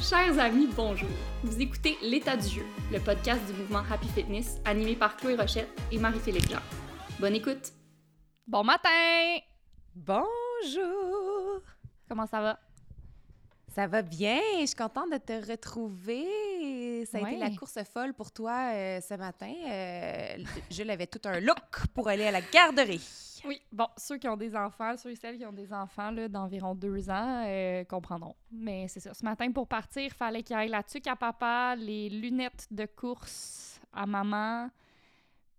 Chers amis, bonjour. Vous écoutez L'état du jeu, le podcast du mouvement Happy Fitness animé par Chloé Rochette et Marie-Philippe Jean. Bonne écoute. Bon matin! Bonjour! Comment ça va? Ça va bien, je suis contente de te retrouver. Ça a été la course folle pour toi euh, ce matin. Euh, Jules avait tout un look pour aller à la garderie. Oui, bon, ceux qui ont des enfants, ceux et celles qui ont des enfants là, d'environ deux ans euh, comprendront. Mais c'est ça. Ce matin, pour partir, il fallait qu'il aille la tuque à papa, les lunettes de course à maman,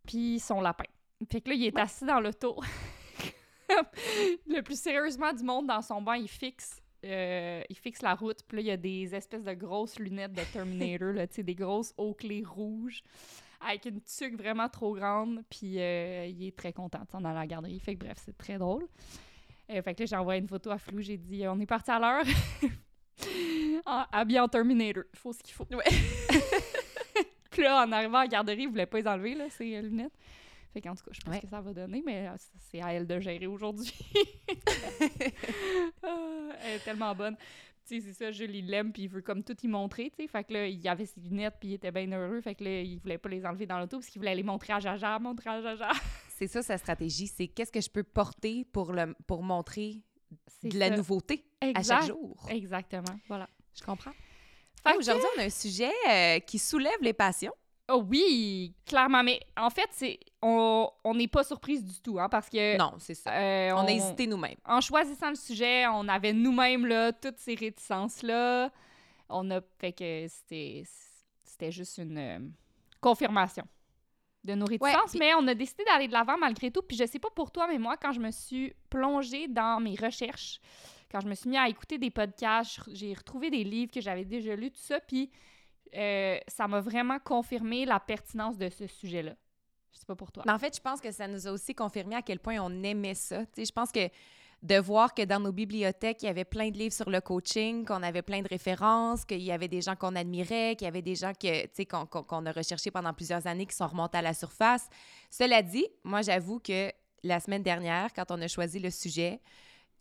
puis son lapin. Fait que là, il est assis dans l'auto. le plus sérieusement du monde dans son banc, il fixe. euh, il fixe la route, puis là, il y a des espèces de grosses lunettes de Terminator, là, des grosses hauts clés rouges, avec une tuque vraiment trop grande, puis euh, il est très content de s'en aller à la garderie. Fait que bref, c'est très drôle. Euh, fait que là, j'ai envoyé une photo à Flou, j'ai dit on est parti à l'heure. en, habillé en Terminator, il faut ce qu'il faut. puis là, en arrivant à la garderie, il voulait pas les enlever, là, ses euh, lunettes. Fait qu'en tout cas, je pense Ouais. que ça va donner, mais c'est- c'est à elle de gérer aujourd'hui. Ah, elle est tellement bonne. Tu sais, c'est ça, Jules, il l'aime, puis il veut comme tout y montrer, tu sais. Fait que là, il avait ses lunettes, puis il était bien heureux. Fait que là, il voulait pas les enlever dans l'auto, parce qu'il voulait les montrer à Jaja, montrer à Jaja. C'est ça sa stratégie, c'est qu'est-ce que je peux porter pour, le, pour montrer de la ça. nouveauté à chaque jour. Exactement, voilà. Je comprends. Fait Aujourd'hui, on a un sujet euh, qui soulève les passions. Oh oui, clairement. Mais en fait, c'est on n'est pas surprise du tout, hein, parce que... Non, c'est ça. euh, On a hésité nous-mêmes. En choisissant le sujet, on avait nous-mêmes, là, toutes ces réticences-là. On a fait que c'était... C'était juste une euh, confirmation de nos réticences, mais on a décidé d'aller de l'avant malgré tout. Puis je sais pas pour toi, mais moi, quand je me suis plongée dans mes recherches, quand je me suis mis à écouter des podcasts, j'ai retrouvé des livres que j'avais déjà lus, tout ça, puis euh, ça m'a vraiment confirmé la pertinence de ce sujet-là. Je sais pas pour toi. En fait, je pense que ça nous a aussi confirmé à quel point on aimait ça. Tu sais, je pense que de voir que dans nos bibliothèques, il y avait plein de livres sur le coaching, qu'on avait plein de références, qu'il y avait des gens qu'on admirait, qu'il y avait des gens que, qu'on- qu'on a recherchés pendant plusieurs années qui sont remontés à la surface. Cela dit, moi, j'avoue que la semaine dernière, quand on a choisi le sujet,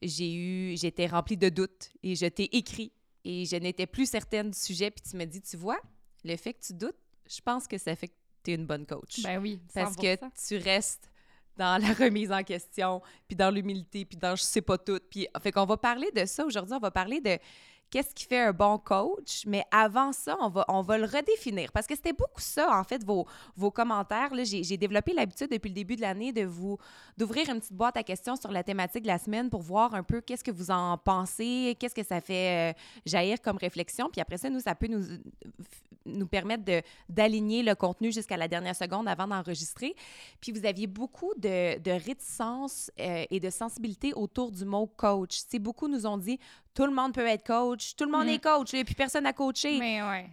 j'ai eu, j'étais remplie de doutes et je t'ai écrit et je n'étais plus certaine du sujet. Puis tu me dis, tu vois, le fait que tu doutes, je pense que ça fait que tu es une bonne coach. Ben oui, Parce que 100%. tu restes dans la remise en question, puis dans l'humilité, puis dans je sais pas tout. Puis, fait qu'on va parler de ça aujourd'hui. On va parler de qu'est-ce qui fait un bon coach. Mais avant ça, on va, on va le redéfinir. Parce que c'était beaucoup ça, en fait, vos, vos commentaires. J'ai, développé l'habitude depuis le début de l'année de vous d'ouvrir une petite boîte à questions sur la thématique de la semaine pour voir un peu qu'est-ce que vous en pensez, qu'est-ce que ça fait euh, jaillir comme réflexion. Puis après ça, nous, ça peut nous, nous permettre d'aligner le contenu jusqu'à la dernière seconde avant d'enregistrer. Puis vous aviez beaucoup de, de réticence euh, et de sensibilité autour du mot coach. Sais, beaucoup nous ont dit tout le monde peut être coach, tout le monde Mhm. est coach, et puis personne à coacher. Mais ouais.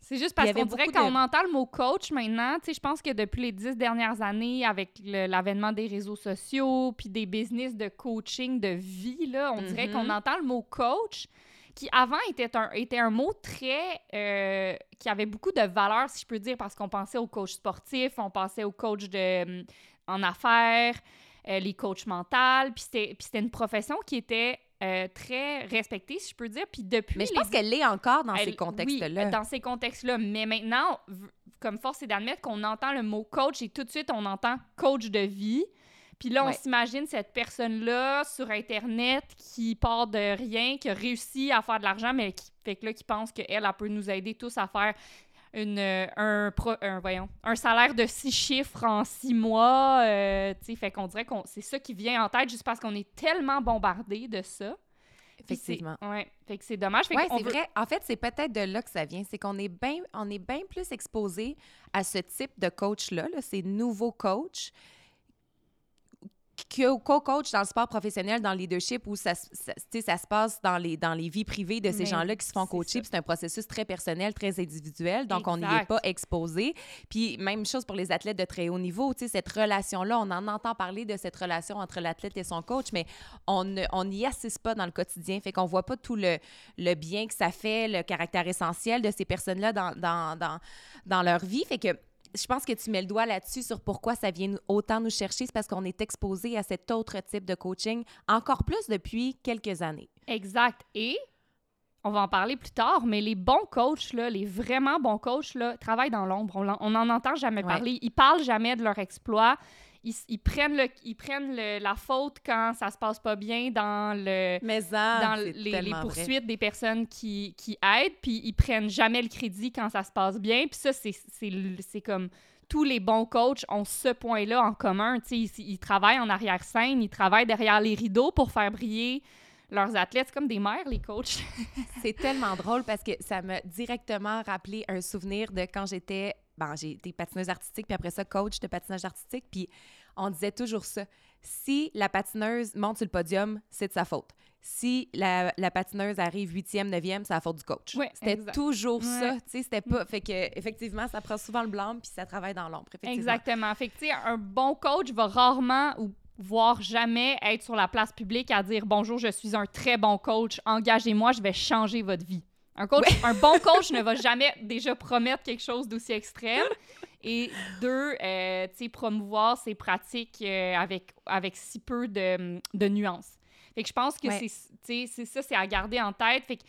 C'est juste Il parce qu'on dirait beaucoup quand de- on entend le mot coach maintenant, tu sais, je pense que depuis les dix dernières années, avec l'avènement des réseaux sociaux, puis des business de coaching de vie, là, on dirait qu'on entend le mot coach, qui avant était un, était un mot très... euh, qui avait beaucoup de valeur, si je peux dire, parce qu'on pensait aux coachs sportifs, on pensait aux coachs de, hum, en affaires, euh, les coachs mentaux, puis c'était une profession qui était euh, très respectée, si je peux dire, puis depuis Mais je les pense qu'elle l'est encore dans elle- ces contextes-là. Oui, dans ces contextes-là. Mais maintenant, comme force est d'admettre qu'on entend le mot coach et tout de suite, on entend coach de vie. Puis là, on Ouais. s'imagine cette personne-là sur Internet qui part de rien, qui a réussi à faire de l'argent, mais qui fait que là, qui pense qu'elle, elle peut nous aider tous à faire une, euh, un, pro- un, voyons, un salaire de six chiffres en six mois. euh, fait qu'on dirait que c'est ça qui vient en tête juste parce qu'on est tellement bombardé de ça. Effectivement. Ouais, fait que c'est dommage. Oui, c'est veut- vrai. En fait, c'est peut-être de là que ça vient. C'est qu'on est bien on est bien plus exposé à ce type de coach-là, là, ces nouveaux coachs, co-coach dans le sport professionnel, dans le leadership, où ça, se- ça, ça se passe dans les, dans les vies privées de ces gens-là qui se font coacher. C'est un processus très personnel, très individuel, donc on n'y est pas exposé. Puis même chose pour les athlètes de très haut niveau, cette relation-là, on en entend parler de cette relation entre l'athlète et son coach, mais on ne- on n'y assiste pas dans le quotidien. Fait qu'on voit pas tout le, le bien que ça fait, le caractère essentiel de ces personnes-là dans, dans, dans, dans leur vie. Fait que je pense que tu mets le doigt là-dessus sur pourquoi ça vient autant nous chercher. C'est parce qu'on est exposé à cet autre type de coaching encore plus depuis quelques années. Exact. Et on va en parler plus tard, mais les bons coachs, là, les vraiment bons coachs, là, travaillent dans l'ombre. On n'en entend jamais Ouais. parler. Ils parlent jamais de leur exploit. Ils, ils prennent, le, ils prennent le- la faute quand ça se passe pas bien dans le Mais dans les, les poursuites des personnes qui, qui aident, puis ils prennent jamais le crédit quand ça se passe bien. Puis ça, c'est- c'est le- c'est comme tous les bons coachs ont ce point-là en commun. Tu sais, Ils, ils travaillent en arrière-scène, ils travaillent derrière les rideaux pour faire briller leurs athlètes. C'est comme des mères, les coachs. C'est tellement drôle parce que ça m'a directement rappelé un souvenir de quand j'étais. Bon, j'ai été patineuse artistique, puis après ça, coach de patinage artistique. Puis on disait toujours ça. Si la patineuse monte sur le podium, c'est de sa faute. Si la, la patineuse arrive huitième, neuvième, c'est la faute du coach. C'était toujours Ouais. ça. Tu sais, c'était pas. Fait que, effectivement, ça prend souvent le blanc, puis ça travaille dans l'ombre. Exactement. Fait que, tu sais, un bon coach va rarement ou voire jamais être sur la place publique à dire bonjour, je suis un très bon coach, engagez-moi, je vais changer votre vie. Un, coach, un bon coach ne va jamais déjà promettre quelque chose d'aussi extrême. Et deux, euh, tu sais, promouvoir ses pratiques euh, avec, avec si peu de, de nuances. Fait que je pense que Ouais. c'est ça, c'est à garder en tête. Fait que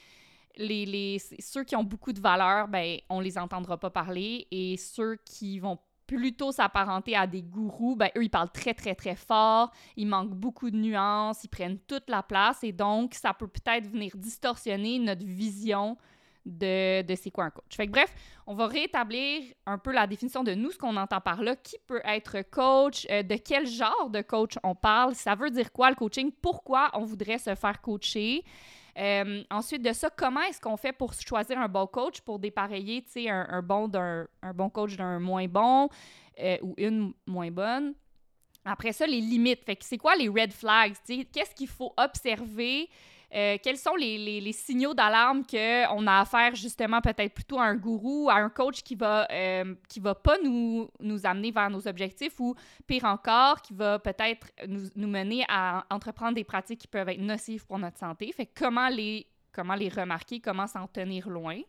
les, les, ceux qui ont beaucoup de valeur, ben, on les entendra pas parler. Et ceux qui vont plutôt s'apparenter à des gourous, ben, eux, ils parlent très, très, très fort. Ils manquent beaucoup de nuances. Ils prennent toute la place. Et donc, ça peut peut-être venir distorsionner notre vision de, de c'est quoi un coach. Fait que bref, on va rétablir un peu la définition de nous, ce qu'on entend par là, qui peut être coach, euh, de quel genre de coach on parle, ça veut dire quoi le coaching, pourquoi on voudrait se faire coacher. Euh, ensuite de ça, comment est-ce qu'on fait pour choisir un bon coach pour dépareiller, un, un bon un bon coach d'un moins bon euh, ou une moins bonne? Après ça, les limites. Fait que c'est quoi les red flags? Qu'est-ce qu'il faut observer? Euh, quels sont les, signaux d'alarme qu'on a affaire justement peut-être plutôt à un gourou, à un coach qui va, euh, qui va pas nous, nous amener vers nos objectifs ou pire encore, qui va peut-être nous, nous mener à entreprendre des pratiques qui peuvent être nocives pour notre santé? Fait comment les, comment les remarquer, comment s'en tenir loin?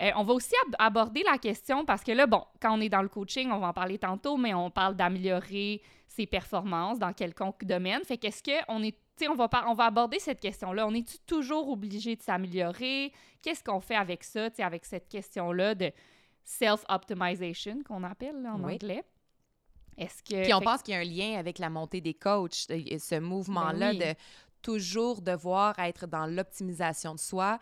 Euh, on va aussi ab- aborder la question parce que là, bon, quand on est dans le coaching, on va en parler tantôt, mais on parle d'améliorer ses performances dans quelconque domaine. Fait qu'est-ce qu'on est, on va, par- on va aborder cette question-là. On est toujours obligé de s'améliorer? Qu'est-ce qu'on fait avec ça, avec cette question-là de self-optimization qu'on appelle là, en Oui. anglais? Est-ce que. Puis on fait- pense qu'il y a un lien avec la montée des coachs, euh, ce mouvement-là Ben oui. de toujours devoir être dans l'optimisation de soi.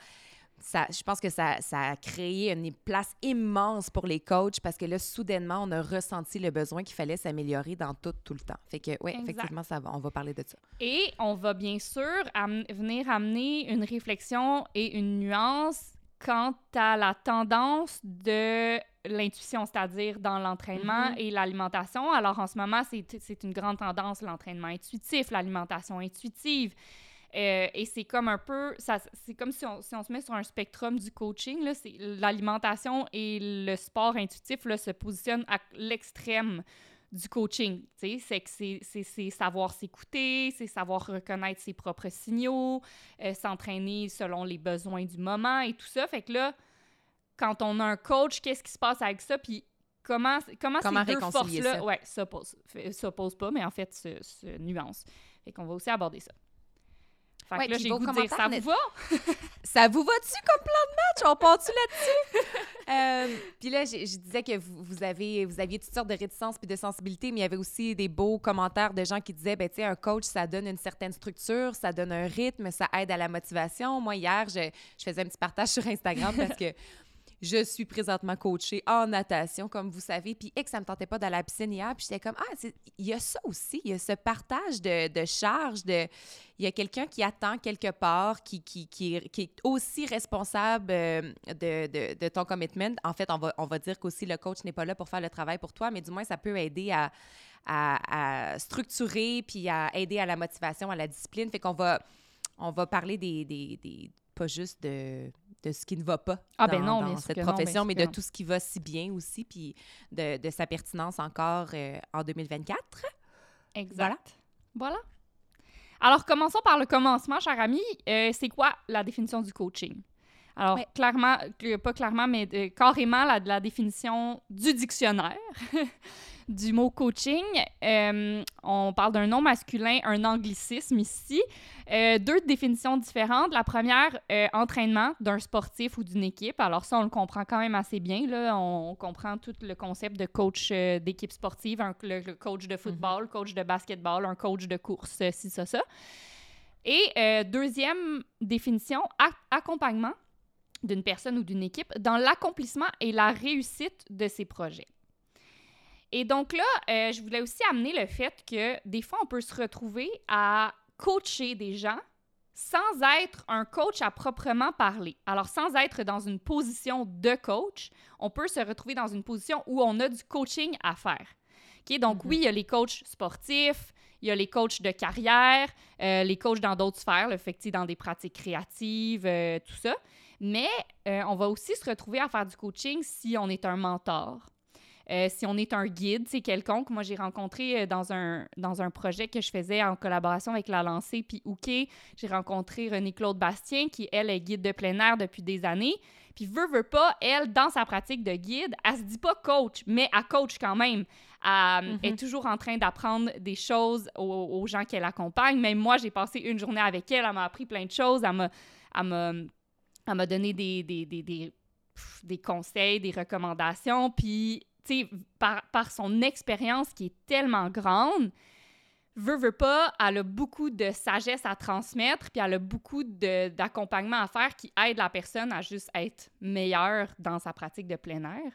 Ça, je pense que ça, ça a créé une place immense pour les coachs parce que là, soudainement, on a ressenti le besoin qu'il fallait s'améliorer dans tout, tout le temps. Fait que, oui, effectivement, ça va, on va parler de ça. Et on va bien sûr am- venir amener une réflexion et une nuance quant à la tendance de l'intuition, c'est-à-dire dans l'entraînement Mhm. et l'alimentation. Alors en ce moment, c'est une grande tendance, l'entraînement intuitif, l'alimentation intuitive. Euh, et c'est comme un peu, c'est comme si on, si on se met sur un spectrum du coaching, l'alimentation et le sport intuitif là, se positionnent à l'extrême du coaching. C'est que c'est- savoir s'écouter, c'est savoir reconnaître ses propres signaux, euh, s'entraîner selon les besoins du moment et tout ça. Fait que là, quand on a un coach, qu'est-ce qui se passe avec ça? Puis comment, comment, Comment ces deux forces-là ça? ouais, s'opposent. S'opposent pas, mais en fait, se, se nuancent. Fait qu'on va aussi aborder ça. Fait Ouais, que là, puis j'ai vos le goût de dire, ça vous va? Ça vous va-tu comme plan de match? On part-tu là-dessus? Euh, puis là, je, je disais que vous, vous avez, vous aviez toutes sortes de réticences puis de sensibilité, mais il y avait aussi des beaux commentaires de gens qui disaient, ben tu sais, un coach, ça donne une certaine structure, ça donne un rythme, ça aide à la motivation. Moi, hier, je, je faisais un petit partage sur Instagram parce que je suis présentement coachée en natation, comme vous savez. Puis, et que ça me tentait pas d'aller à la piscine hier. Puis, j'étais comme, ah, il y a ça aussi. Il y a ce partage de, de charge. De, il y a quelqu'un qui attend quelque part, qui, est, aussi responsable euh, de, ton commitment. En fait, on va, on va dire qu'aussi le coach n'est pas là pour faire le travail pour toi, mais du moins, ça peut aider à, structurer puis à aider à la motivation, à la discipline. Fait qu'on va, on va parler des- pas juste de, de ce qui ne va pas Ah, dans, ben non, dans cette que non, bien profession, mais de tout ce qui va si bien aussi, puis de, de sa pertinence encore euh, en 2024. Exact. Voilà. Voilà. Alors, commençons par le commencement, cher ami. Euh, c'est quoi la définition du coaching? Alors, Ouais. clairement, que- pas clairement, mais euh, carrément la, la définition du dictionnaire. du mot coaching. Euh, on parle d'un nom masculin, un anglicisme ici. Euh, deux définitions différentes. La première, euh, entraînement d'un sportif ou d'une équipe. Alors ça, on le comprend quand même assez bien. Là. On, comprend tout le concept de coach d'équipe sportive, un, le, coach de football, coach de basketball, un coach de course, si ça, ça. Et deuxième définition, accompagnement d'une personne ou d'une équipe dans l'accomplissement et la réussite de ses projets. Et donc là, euh, je voulais aussi amener le fait que des fois, on peut se retrouver à coacher des gens sans être un coach à proprement parler. Alors, sans être dans une position de coach, on peut se retrouver dans une position où on a du coaching à faire. Donc, mhm. oui, il y a les coachs sportifs, il y a les coachs de carrière, euh, les coachs dans d'autres sphères, le fait dans des pratiques créatives, euh, tout ça. Mais on va aussi se retrouver à faire du coaching si on est un mentor, euh, si on est un guide, c'est quelconque. Moi, j'ai rencontré euh, dans un, dans un projet que je faisais en collaboration avec La Lancée puis OK, j'ai rencontré René-Claude Bastien, qui, elle, est guide de plein air depuis des années. Puis, veut, veut pas, elle, dans sa pratique de guide, elle se dit pas coach, mais elle coach quand même. Elle est mhm. toujours en train d'apprendre des choses aux, gens qu'elle accompagne. Même moi, j'ai passé une journée avec elle, elle m'a appris plein de choses, elle m'a donné des, des, des, des conseils, des recommandations. Puis par, par son expérience qui est tellement grande, veut, veut pas, elle a beaucoup de sagesse à transmettre, puis elle a beaucoup d'accompagnement à faire qui aide la personne à juste être meilleure dans sa pratique de plein air.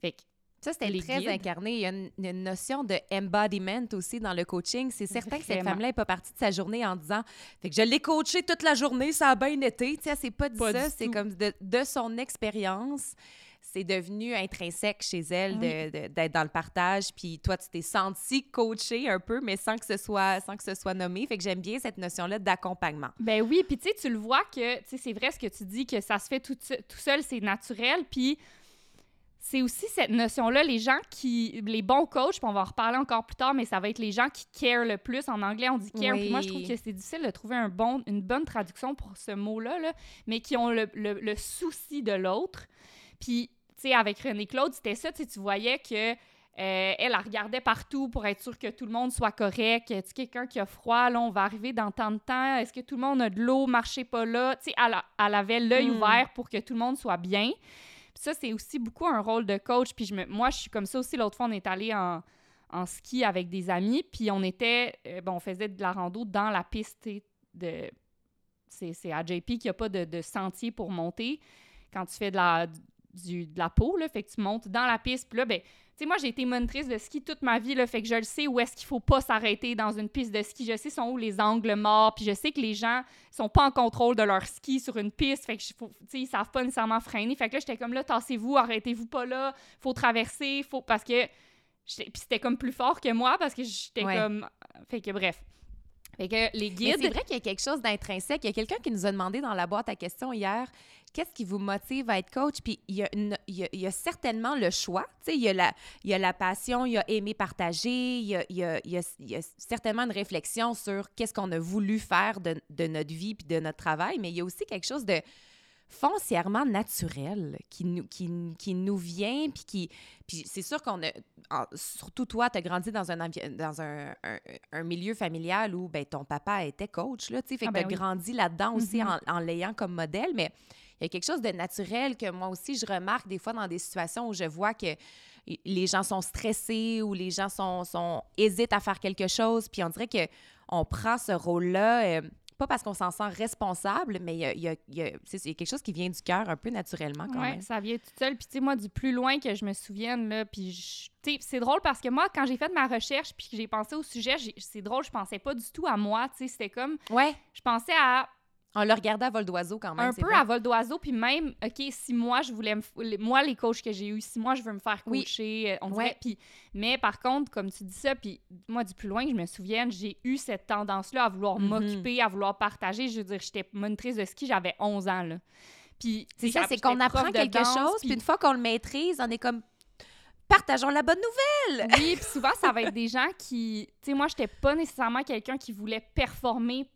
Fait que ça, c'était très incarné. Il y a une, notion de embodiment aussi dans le coaching. C'est certain que cette femme-là n'est pas partie de sa journée en disant Fait que je l'ai coachée toute la journée, ça a bien été. Tu sais, c'est pas dit ça. C'est comme de, de son expérience c'est devenu intrinsèque chez elle d'être dans le partage. Puis toi, tu t'es senti coachée un peu, mais sans que ce soit, sans que ce soit nommé. Fait que j'aime bien cette notion-là d'accompagnement. Ben oui, puis tu sais, tu le vois que, tu sais, c'est vrai ce que tu dis, que ça se fait tout, tout seul, c'est naturel. Puis c'est aussi cette notion-là, les gens qui, les bons coachs, puis on va en reparler encore plus tard, mais ça va être les gens qui care le plus. En anglais, on dit care. Puis moi, je trouve que c'est difficile de trouver un bon, une bonne traduction pour ce mot-là, là, mais qui ont le, le, le souci de l'autre. Puis tu sais, avec René Claude, c'était ça, tu voyais que euh, elle, regardait partout pour être sûre que tout le monde soit correct. Tu quelqu'un qui a froid, là, on va arriver dans tant de temps. Est-ce que tout le monde a de l'eau? Marchez pas là. Tu sais, elle, elle, avait l'œil hmm. ouvert pour que tout le monde soit bien. Puis ça, c'est aussi beaucoup un rôle de coach. Puis je me, moi, je suis comme ça aussi. L'autre fois, on est allé en, en, ski avec des amis. Puis on était, euh, bon, on faisait de la rando dans la piste de. C'est à JP qu'il n'y a pas de, de, sentier pour monter. Quand tu fais de la, du, de la peau, là, fait que tu montes dans la piste, puis là, ben, tu sais, moi, j'ai été monitrice de ski toute ma vie, là, fait que je le sais où est-ce qu'il faut pas s'arrêter dans une piste de ski. Je sais sont où les angles morts, puis je sais que les gens sont pas en contrôle de leur ski sur une piste, fait que, tu sais, ils savent pas nécessairement freiner. Fait que là, j'étais comme là, tassez-vous, arrêtez-vous pas là, faut traverser, faut... Parce que... Puis c'était comme plus fort que moi, parce que j'étais comme... Fait que bref. Fait que les guides... C'est vrai qu'il y a quelque chose d'intrinsèque. Il y a quelqu'un qui nous a demandé dans la boîte à questions hier qu'est-ce qui vous motive à être coach? Puis il y a, il y a, certainement le choix. Tu sais, il y, a la, il y a la passion, il y a aimer partager, y a, il y a certainement une réflexion sur qu'est-ce qu'on a voulu faire de, de, notre vie puis de notre travail, mais il y a aussi quelque chose de foncièrement naturel qui nous, qui, qui nous vient, puis qui... Puis c'est sûr qu'on a... surtout toi, tu as grandi dans un, dans un, un, milieu familial où ben, ton papa était coach, là, tu sais, fait ah que tu as ben grandi là-dedans aussi mm-hmm. en, en l'ayant comme modèle, mais il y a quelque chose de naturel que moi aussi, je remarque des fois dans des situations où je vois que les gens sont stressés ou les gens sont, sont hésitent à faire quelque chose. Puis on dirait que on prend ce rôle-là, euh, pas parce qu'on s'en sent responsable, mais il y a, y a, quelque chose qui vient du cœur un peu naturellement quand ouais, ça vient tout seul. Puis tu sais, moi, du plus loin que je me souvienne, là, puis tu sais, c'est drôle parce que moi, quand j'ai fait ma recherche puis que j'ai pensé au sujet, c'est drôle, je pensais pas du tout à moi, tu sais, c'était comme... Ouais. Je pensais à on le regardait à vol d'oiseau quand même. Un peu à vol d'oiseau, puis même, OK, si moi, je voulais. moi, les coachs que j'ai eus, si moi, je veux me faire coacher, euh, on dirait. Puis, mais par contre, comme tu dis ça, puis moi, du plus loin que je me souvienne, j'ai eu cette tendance-là à vouloir mhm. m'occuper, à vouloir partager. Je veux dire, j'étais monitrice de ski, j'avais 11 ans, là. Puis, c'est ça, c'est qu'on apprend quelque chose, puis une fois qu'on le maîtrise, on est comme partageons la bonne nouvelle. Oui, puis souvent, ça va être des gens qui. Tu sais, moi, j'étais pas nécessairement quelqu'un qui voulait performer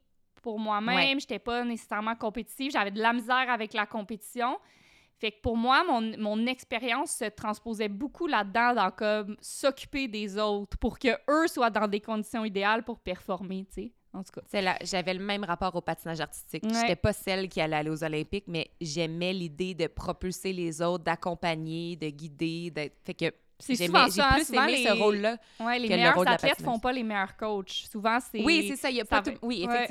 pour moi-même. Je J'étais pas nécessairement compétitive. J'avais de la misère avec la compétition. Fait que pour moi, mon, mon expérience se transposait beaucoup là-dedans dans comme s'occuper des autres pour que eux soient dans des conditions idéales pour performer, tu sais. En tout cas. J'avais le même rapport au patinage artistique. Ouais. J'étais pas celle qui allait aller aux Olympiques, mais j'aimais l'idée de propulser les autres, d'accompagner, de guider, d'être. Fait que C'est souvent ça, hein, plus souvent aimé les- ce rôle-là. Ouais, les que le meilleurs rôle de athlètes patineuse. font pas les meilleurs coachs. Souvent, c'est. Oui, c'est ça. Il y a pas tout- Oui, ouais.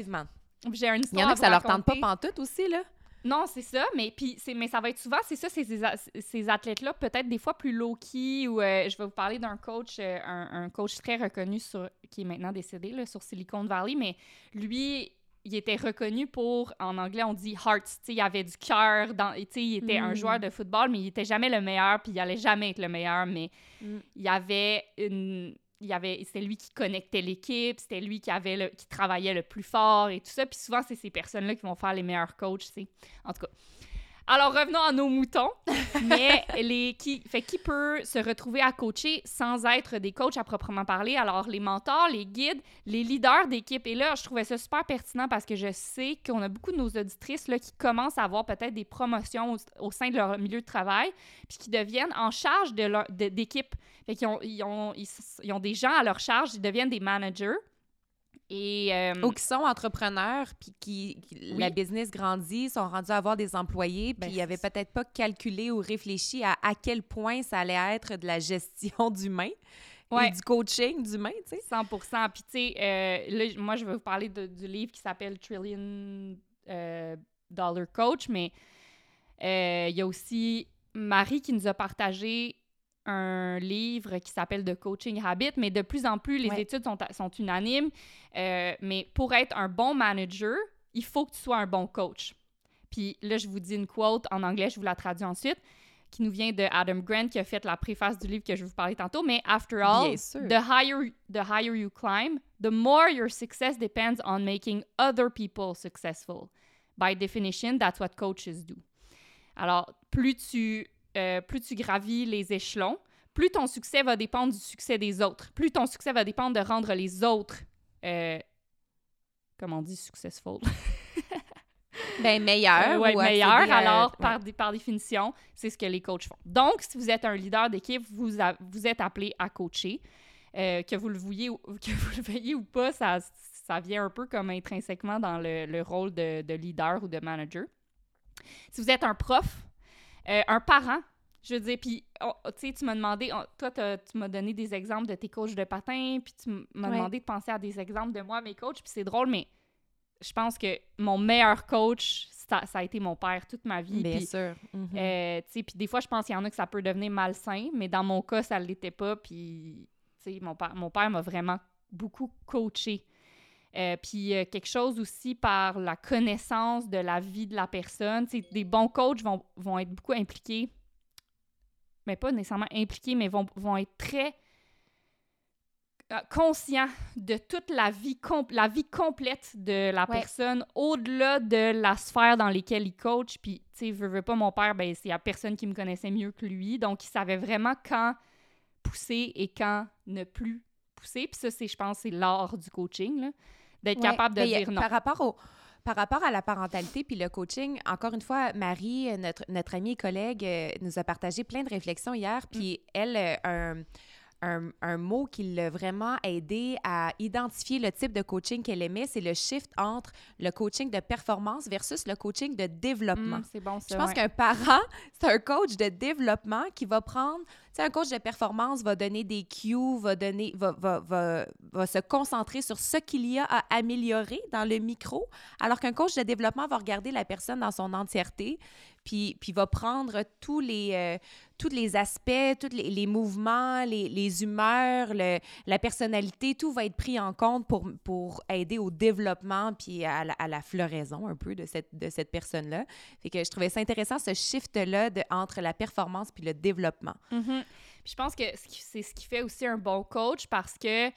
J'ai une Il y en a à que ça leur tente pas pantoute aussi, là. Non, c'est ça, mais puis c'est mais ça va être souvent, c'est ça, ces, athlètes-là, peut-être des fois plus low-key, ou euh, je vais vous parler d'un coach, euh, un, un coach très reconnu sur, qui est maintenant décédé là, sur Silicon Valley, mais lui, il était reconnu pour, en anglais, on dit hearts, tu sais, il avait du cœur, dans- tu sais, il était un Mm. joueur de football, mais il était jamais le meilleur, puis il allait jamais être le meilleur, mais Mm. il y avait une il avait c'était lui qui connectait l'équipe, c'était lui qui avait le, qui travaillait le plus fort et tout ça, puis souvent c'est ces personnes-là qui vont faire les meilleurs coachs, tu sais. En tout cas. Alors revenons à nos moutons, mais les qui fait qui peut se retrouver à coacher sans être des coachs à proprement parler? Alors les mentors, les guides, les leaders d'équipe et là je trouvais ça super pertinent parce que je sais qu'on a beaucoup de nos auditrices là qui commencent à avoir peut-être des promotions au, au sein de leur milieu de travail puis qui deviennent en charge de d'équipe. Fait qu'ils ont, ils ont, ils ont des gens à leur charge, ils deviennent des managers. Et euh, Ou qui sont entrepreneurs, puis qui, qui- la business grandit, sont rendus à avoir des employés, puis Ben, ils n'avaient peut-être pas calculé ou réfléchi à à quel point ça allait être de la gestion d'humain Ouais. et du coaching d'humain, tu sais. 100% Puis, tu sais, euh, là, moi, je vais vous parler de- du livre qui s'appelle Trillion euh, Dollar Coach, mais il y a aussi Marie qui nous a partagé un livre qui s'appelle The Coaching Habit, mais de plus en plus, les Ouais. études sont, sont unanimes. Euh, mais pour être un bon manager, il faut que tu sois un bon coach. Puis là, je vous dis une quote en anglais, je vous la traduis ensuite, qui nous vient de Adam Grant, qui a fait la préface du livre que je vais vous parler tantôt. Mais after all, the higher, the higher you climb, the more your success depends on making other people successful. By definition, that's what coaches do. Alors, plus tu, euh, plus tu gravis les échelons, plus ton succès va dépendre du succès des autres. Plus ton succès va dépendre de rendre les autres, euh, comment on dit, successful? Ben, meilleur. Euh, ouais, ou meilleur. accéder à- Alors, ouais. par, dé- par définition, c'est ce que les coachs font. Donc, si vous êtes un leader d'équipe, vous, a- vous êtes appelé à coacher. Euh, que vous le vouliez ou que vous le veuillez ou pas, ça, ça vient un peu comme intrinsèquement dans le, le rôle de, de leader ou de manager. Si vous êtes un prof, euh, un parent, je veux dire, puis, oh, tu sais, tu m'as demandé, oh, toi, tu m'as donné des exemples de tes coachs de patin, puis tu m'as Ouais. demandé de penser à des exemples de moi, mes coachs, puis c'est drôle, mais je pense que mon meilleur coach, ça, ça a été mon père toute ma vie. Bien sûr. Mhm. euh, tu sais, puis des fois, je pense qu'il y en a que ça peut devenir malsain, mais dans mon cas, ça ne l'était pas. Puis, tu sais, mon père, mon père m'a vraiment beaucoup coaché. Euh, puis euh, quelque chose aussi par la connaissance de la vie de la personne. Tu sais, des bons coachs vont, vont être beaucoup impliqués, mais pas nécessairement impliqués, mais vont, vont être très euh, conscients de toute la vie, la vie complète de la Ouais. personne, au-delà de la sphère dans laquelle il coach. Puis, tu sais, veux, veux pas, mon père, ben, il y a personne qui me connaissait mieux que lui. Donc, il savait vraiment quand pousser et quand ne plus pousser. Puis ça, c'est, je pense, c'est l'art du coaching, là, d'être Ouais. capable de Ben, a- dire non. Par rapport au par rapport à la parentalité puis le coaching, encore une fois, Marie, euh, notre, notre amie et collègue, euh, nous a partagé plein de réflexions hier. Puis elle, euh, un, un, un mot qui l'a vraiment aidé à identifier le type de coaching qu'elle aimait, c'est le shift entre le coaching de performance versus le coaching de développement. Hum, c'est bon, ça. Je pense ouais. qu'un parent, c'est un coach de développement qui va prendre. Tu sais, un coach de performance va donner des cues, va, donner, va, va, va, va se concentrer sur ce qu'il y a à améliorer dans le micro, alors qu'un coach de développement va regarder la personne dans son entièreté, puis, puis va prendre tous les, euh, les aspects, tous les, mouvements, les, les humeurs, le- la personnalité, tout va être pris en compte pour, pour aider au développement puis à la, à la floraison un peu de cette, de cette personne-là. Fait que je trouvais ça intéressant, ce shift-là entre la performance puis le développement. Mhm. Puis je pense que c'est ce qui fait aussi un bon coach parce que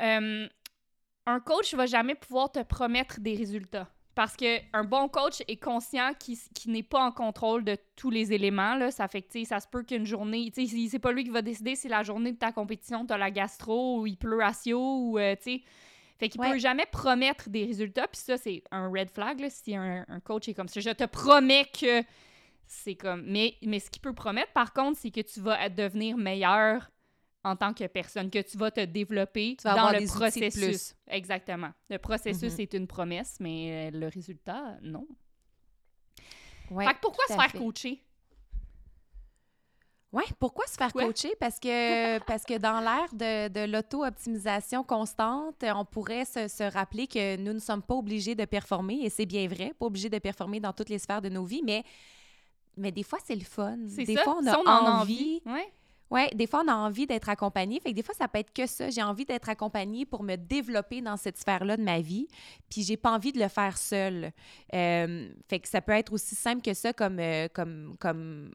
euh, un coach va jamais pouvoir te promettre des résultats. Parce qu'un bon coach est conscient qu'il qu'il n'est pas en contrôle de tous les éléments. Là. Ça fait que, ça se peut qu'une journée, tu sais, c'est pas lui qui va décider si la journée de ta compétition, tu as la gastro ou il pleut à Sio ou, euh, tu sais. Fait qu'il Ouais. peut jamais promettre des résultats. Puis ça, c'est un red flag, là, si un, un coach est comme ça. Je te promets que c'est comme. Mais, mais ce qui peut promettre, par contre, c'est que tu vas devenir meilleur en tant que personne, que tu vas te développer vas dans le processus. plus. Exactement. Le processus Mhm. est une promesse, mais euh, le résultat, non. Ouais, fait que pourquoi se faire fait. coacher? Ouais, pourquoi se faire coacher? Parce que, parce que dans l'ère de, de l'auto-optimisation constante, on pourrait se, se rappeler que nous ne sommes pas obligés de performer, et c'est bien vrai, pas obligés de performer dans toutes les sphères de nos vies, mais, mais des fois, c'est le fun. Des ça. fois, on Si a en a envie. Ouais. Ouais, des fois, on a envie d'être accompagné. Fait que des fois, ça peut être que ça. J'ai envie d'être accompagnée pour me développer dans cette sphère-là de ma vie. Puis, j'ai pas envie de le faire seule. Euh, fait que ça peut être aussi simple que ça comme, euh, comme, comme,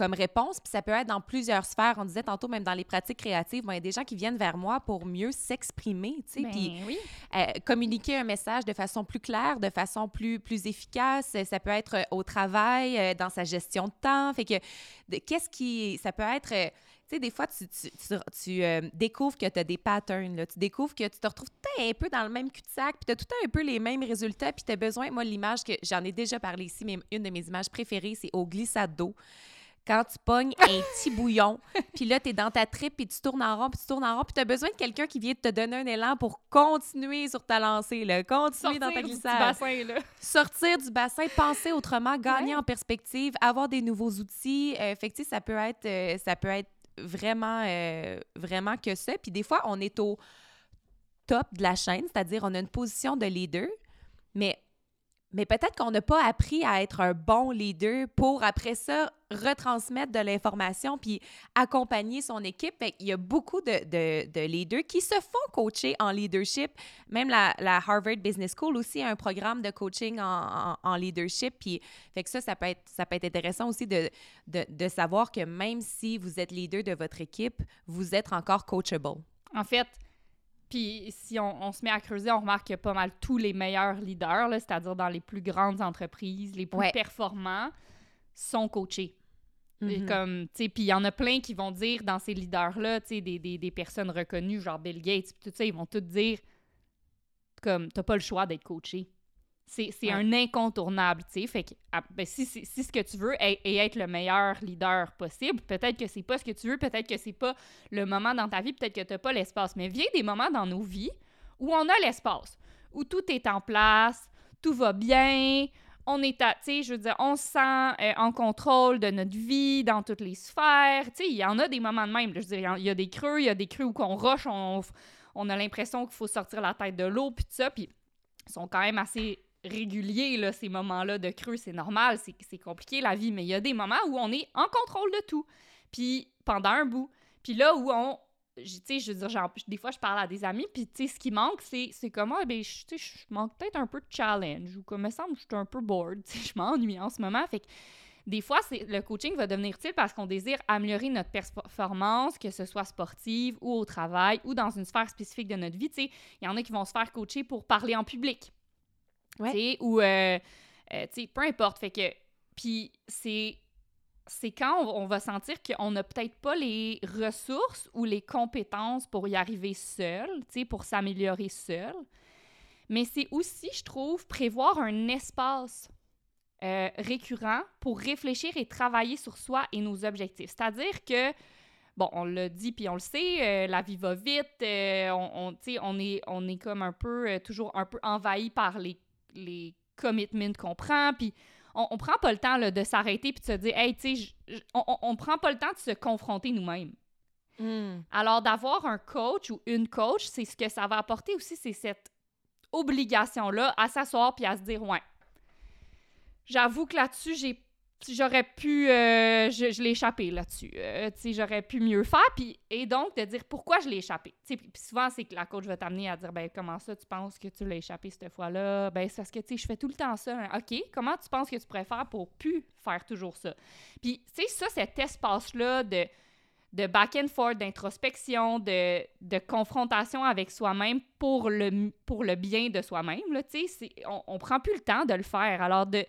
comme réponse. Puis, ça peut être dans plusieurs sphères. On disait tantôt, même dans les pratiques créatives, il y a des gens qui viennent vers moi pour mieux s'exprimer, tu sais. Ben Puis, oui. euh, communiquer un message de façon plus claire, de façon plus, plus efficace. Ça peut être euh, au travail, euh, dans sa gestion de temps. Fait que, qu'est-ce qui. Ça peut être. tu sais, des fois, tu, tu, tu, tu, euh, découvres que tu as des patterns. Là. Tu découvres que tu te retrouves tout un peu dans le même cul-de-sac, puis tu as tout un peu les mêmes résultats, puis tu as besoin. Moi, l'image que j'en ai déjà parlé ici, mais une de mes images préférées, c'est au glissade d'eau quand tu pognes un petit bouillon, puis là, tu es dans ta trip, puis tu tournes en rond, puis tu tournes en rond, puis tu as besoin de quelqu'un qui vient te donner un élan pour continuer sur ta lancée, là, continuer dans ta Sortir du glissade. bassin, là. Sortir du bassin, penser autrement, gagner Ouais. en perspective, avoir des nouveaux outils. Euh, fait que, ça peut être, euh, ça peut être vraiment, euh, vraiment que ça. Puis des fois, on est au top de la chaîne, c'est-à-dire on a une position de leader, mais mais peut-être qu'on n'a pas appris à être un bon leader pour, après ça, retransmettre de l'information puis accompagner son équipe. Qu'il y a beaucoup de, de, de leaders qui se font coacher en leadership. Même la, la Harvard Business School aussi a un programme de coaching en, en, leadership. Puis, fait que ça, ça peut être, ça peut être intéressant aussi de, de savoir que même si vous êtes leader de votre équipe, vous êtes encore coachable. En fait, puis si on, on se met à creuser, on remarque que pas mal tous les meilleurs leaders, là, c'est-à-dire dans les plus grandes entreprises, les plus Ouais. performants, sont coachés. Et Mhm. Comme, tu sais, puis il y en a plein qui vont dire dans ces leaders-là, tu sais, des, des, des personnes reconnues, genre Bill Gates, tout ça, ils vont tout dire comme, t'as pas le choix d'être coaché. C'est Ouais. un incontournable, tu sais. Fait que, ah, ben, si, si, si ce que tu veux est, est être le meilleur leader possible, peut-être que c'est pas ce que tu veux, peut-être que c'est pas le moment dans ta vie, peut-être que t'as pas l'espace. Mais vient des moments dans nos vies où on a l'espace, où tout est en place, tout va bien, on est à, tu sais, je veux dire, on se sent euh, en contrôle de notre vie dans toutes les sphères. Tu sais, il y en a des moments de même. là. Je veux dire, il y a des creux, il y a des creux où on rush, on, on a l'impression qu'il faut sortir la tête de l'eau, puis tout ça, puis ils sont quand même assez réguliers, là, ces moments-là de creux. C'est normal, c'est compliqué la vie, mais il y a des moments où on est en contrôle de tout. Puis pendant un bout. Puis là où on. Tu sais, je veux dire, des fois, je parle à des amis, puis tu sais, ce qui manque, c'est c'est comme, ah, ben, tu sais, je manque peut-être un peu de challenge, ou comme, il me semble, je suis un peu bored, tu sais, je m'ennuie en ce moment. Fait que des fois, le coaching va devenir utile parce qu'on désire améliorer notre performance, que ce soit sportive ou au travail ou dans une sphère spécifique de notre vie. Tu il y en a qui vont se faire coacher pour parler en public. Ou, euh, euh, peu importe. Fait que, puis c'est c'est quand on, va sentir qu'on n'a peut-être pas les ressources ou les compétences pour y arriver seul, pour s'améliorer seul. Mais c'est aussi, je trouve, prévoir un espace euh, récurrent pour réfléchir et travailler sur soi et nos objectifs. C'est-à-dire que, bon, on l'a dit puis on le sait, euh, la vie va vite, euh, on, on, on, est, on est comme un peu, euh, toujours un peu envahi par les, les commitments qu'on prend, puis on, on prend pas le temps là, de s'arrêter puis de se dire, hey, tu sais, on, on, on prend pas le temps de se confronter nous-mêmes. Mm. Alors, d'avoir un coach ou une coach, c'est ce que ça va apporter aussi, c'est cette obligation-là à s'asseoir puis à se dire, ouais, j'avoue que là-dessus, j'ai j'aurais pu euh, je, l'ai échappé là-dessus Euh, j'aurais pu mieux faire puis et donc de dire pourquoi je l'ai échappé puis souvent c'est que la coach va t'amener à dire ben comment ça tu penses que tu l'as échappé cette fois-là? Ben c'est parce que tu sais je fais tout le temps ça hein. ok comment tu penses que tu pourrais faire pour plus faire toujours ça? Puis tu sais ça cet espace là de de back and forth, d'introspection, de, de confrontation avec soi-même pour le, pour le bien de soi-même. On, on prend plus le temps de le faire. Alors, de,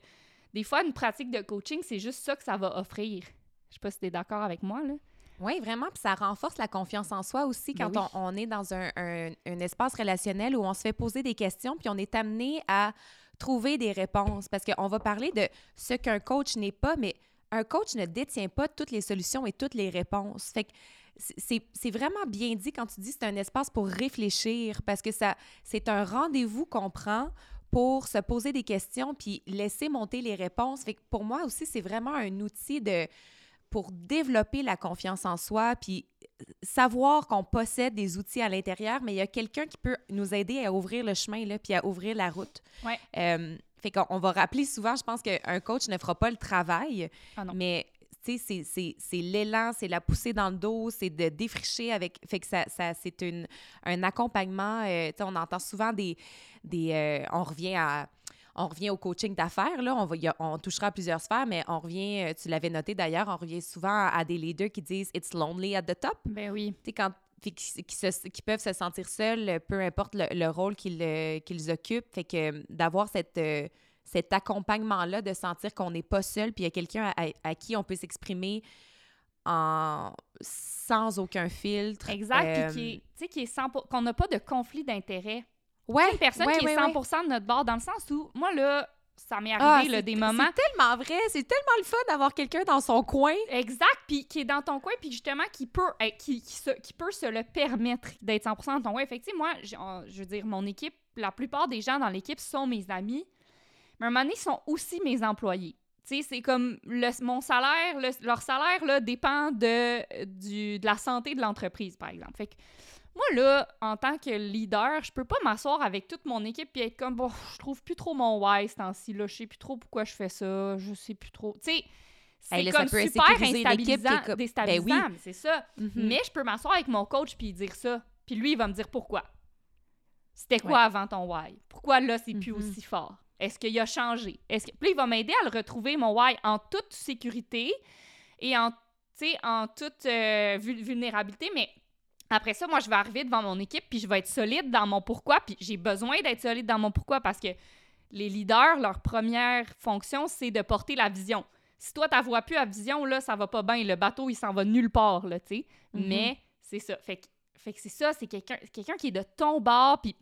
des fois, une pratique de coaching, c'est juste ça que ça va offrir. Je sais pas si tu es d'accord avec moi, là. Oui, vraiment. Puis ça renforce la confiance en soi aussi Ben quand oui. on, on est dans un, un- un espace relationnel où on se fait poser des questions, puis on est amené à trouver des réponses. Parce qu'on va parler de ce qu'un coach n'est pas, mais un coach ne détient pas toutes les solutions et toutes les réponses. Fait que c'est vraiment bien dit quand tu dis c'est un espace pour réfléchir parce que ça c'est un rendez-vous qu'on prend pour se poser des questions puis laisser monter les réponses. Fait que pour moi aussi, c'est vraiment un outil de pour développer la confiance en soi puis savoir qu'on possède des outils à l'intérieur, mais il y a quelqu'un qui peut nous aider à ouvrir le chemin là, puis à ouvrir la route. Ouais. Euh, fait qu'on va rappeler souvent, je pense qu'un coach ne fera pas le travail, Ah mais tu sais, c'est- l'élan, c'est la poussée dans le dos, c'est de défricher avec. Fait que ça, ça c'est un accompagnement. euh, tu sais, on entend souvent des. des euh, on revient à. On revient au coaching d'affaires, là. On, va, a- on touchera à plusieurs sphères, mais on revient, euh, tu l'avais noté d'ailleurs, on revient souvent à des leaders qui disent It's lonely at the top. Ben oui. Tu sais, quand qui, qui se- qui peuvent se sentir seuls, peu importe le, le rôle qu'ils qu'ils occupent. Fait que d'avoir cette, euh, cet accompagnement-là, de sentir qu'on n'est pas seul, puis il y a quelqu'un à, qui on peut s'exprimer en sans aucun filtre. Exact. Euh, Puis qui est, qui est 100 pour- qu'on n'a pas de conflit d'intérêt. ouais, Une personne ouais, qui ouais, est ouais. 100 de notre bord, dans le sens où, moi, là, ça m'est Ah, arrivé, là, des moments. C'est tellement vrai, c'est tellement le fun d'avoir quelqu'un dans son coin. Exact, puis qui est dans ton coin, puis justement qui peut, euh, qui, qui, se- qui peut se le permettre d'être 100% dans ton coin. Effectivement, moi, euh, je veux dire, mon équipe, la plupart des gens dans l'équipe sont mes amis, mais à un moment donné, ils sont aussi mes employés. Tu sais, c'est comme le- mon salaire, le- leur salaire là, dépend de, du, de la santé de l'entreprise, par exemple. Fait que moi, là, en tant que leader, je peux pas m'asseoir avec toute mon équipe et être comme, bon, je trouve plus trop mon why ce temps-ci, là, je sais plus trop pourquoi je fais ça, je sais plus trop. Tu sais, c'est Hey, comme super instabilisant, comme- déstabilisant, Ben oui. mais c'est ça. Mais je peux m'asseoir avec mon coach puis dire ça. Puis lui, il va me dire pourquoi. C'était quoi Ouais. avant ton why? Pourquoi là, c'est plus Mhm. aussi fort? Est-ce qu'il a changé? Est-ce que... Puis là, il va m'aider à le retrouver, mon why, en toute sécurité et en, en toute euh, vul- vulnérabilité. Mais après ça, moi, je vais arriver devant mon équipe puis je vais être solide dans mon pourquoi. Puis j'ai besoin d'être solide dans mon pourquoi parce que les leaders, leur première fonction, c'est de porter la vision. Si toi, tu vois plus la vision, là, ça va pas bien. Le bateau, il s'en va nulle part, là, tu sais. Mhm. Mais c'est ça. Fait que, fait que c'est ça, c'est quelqu'un quelqu'un qui est de ton bord. Puis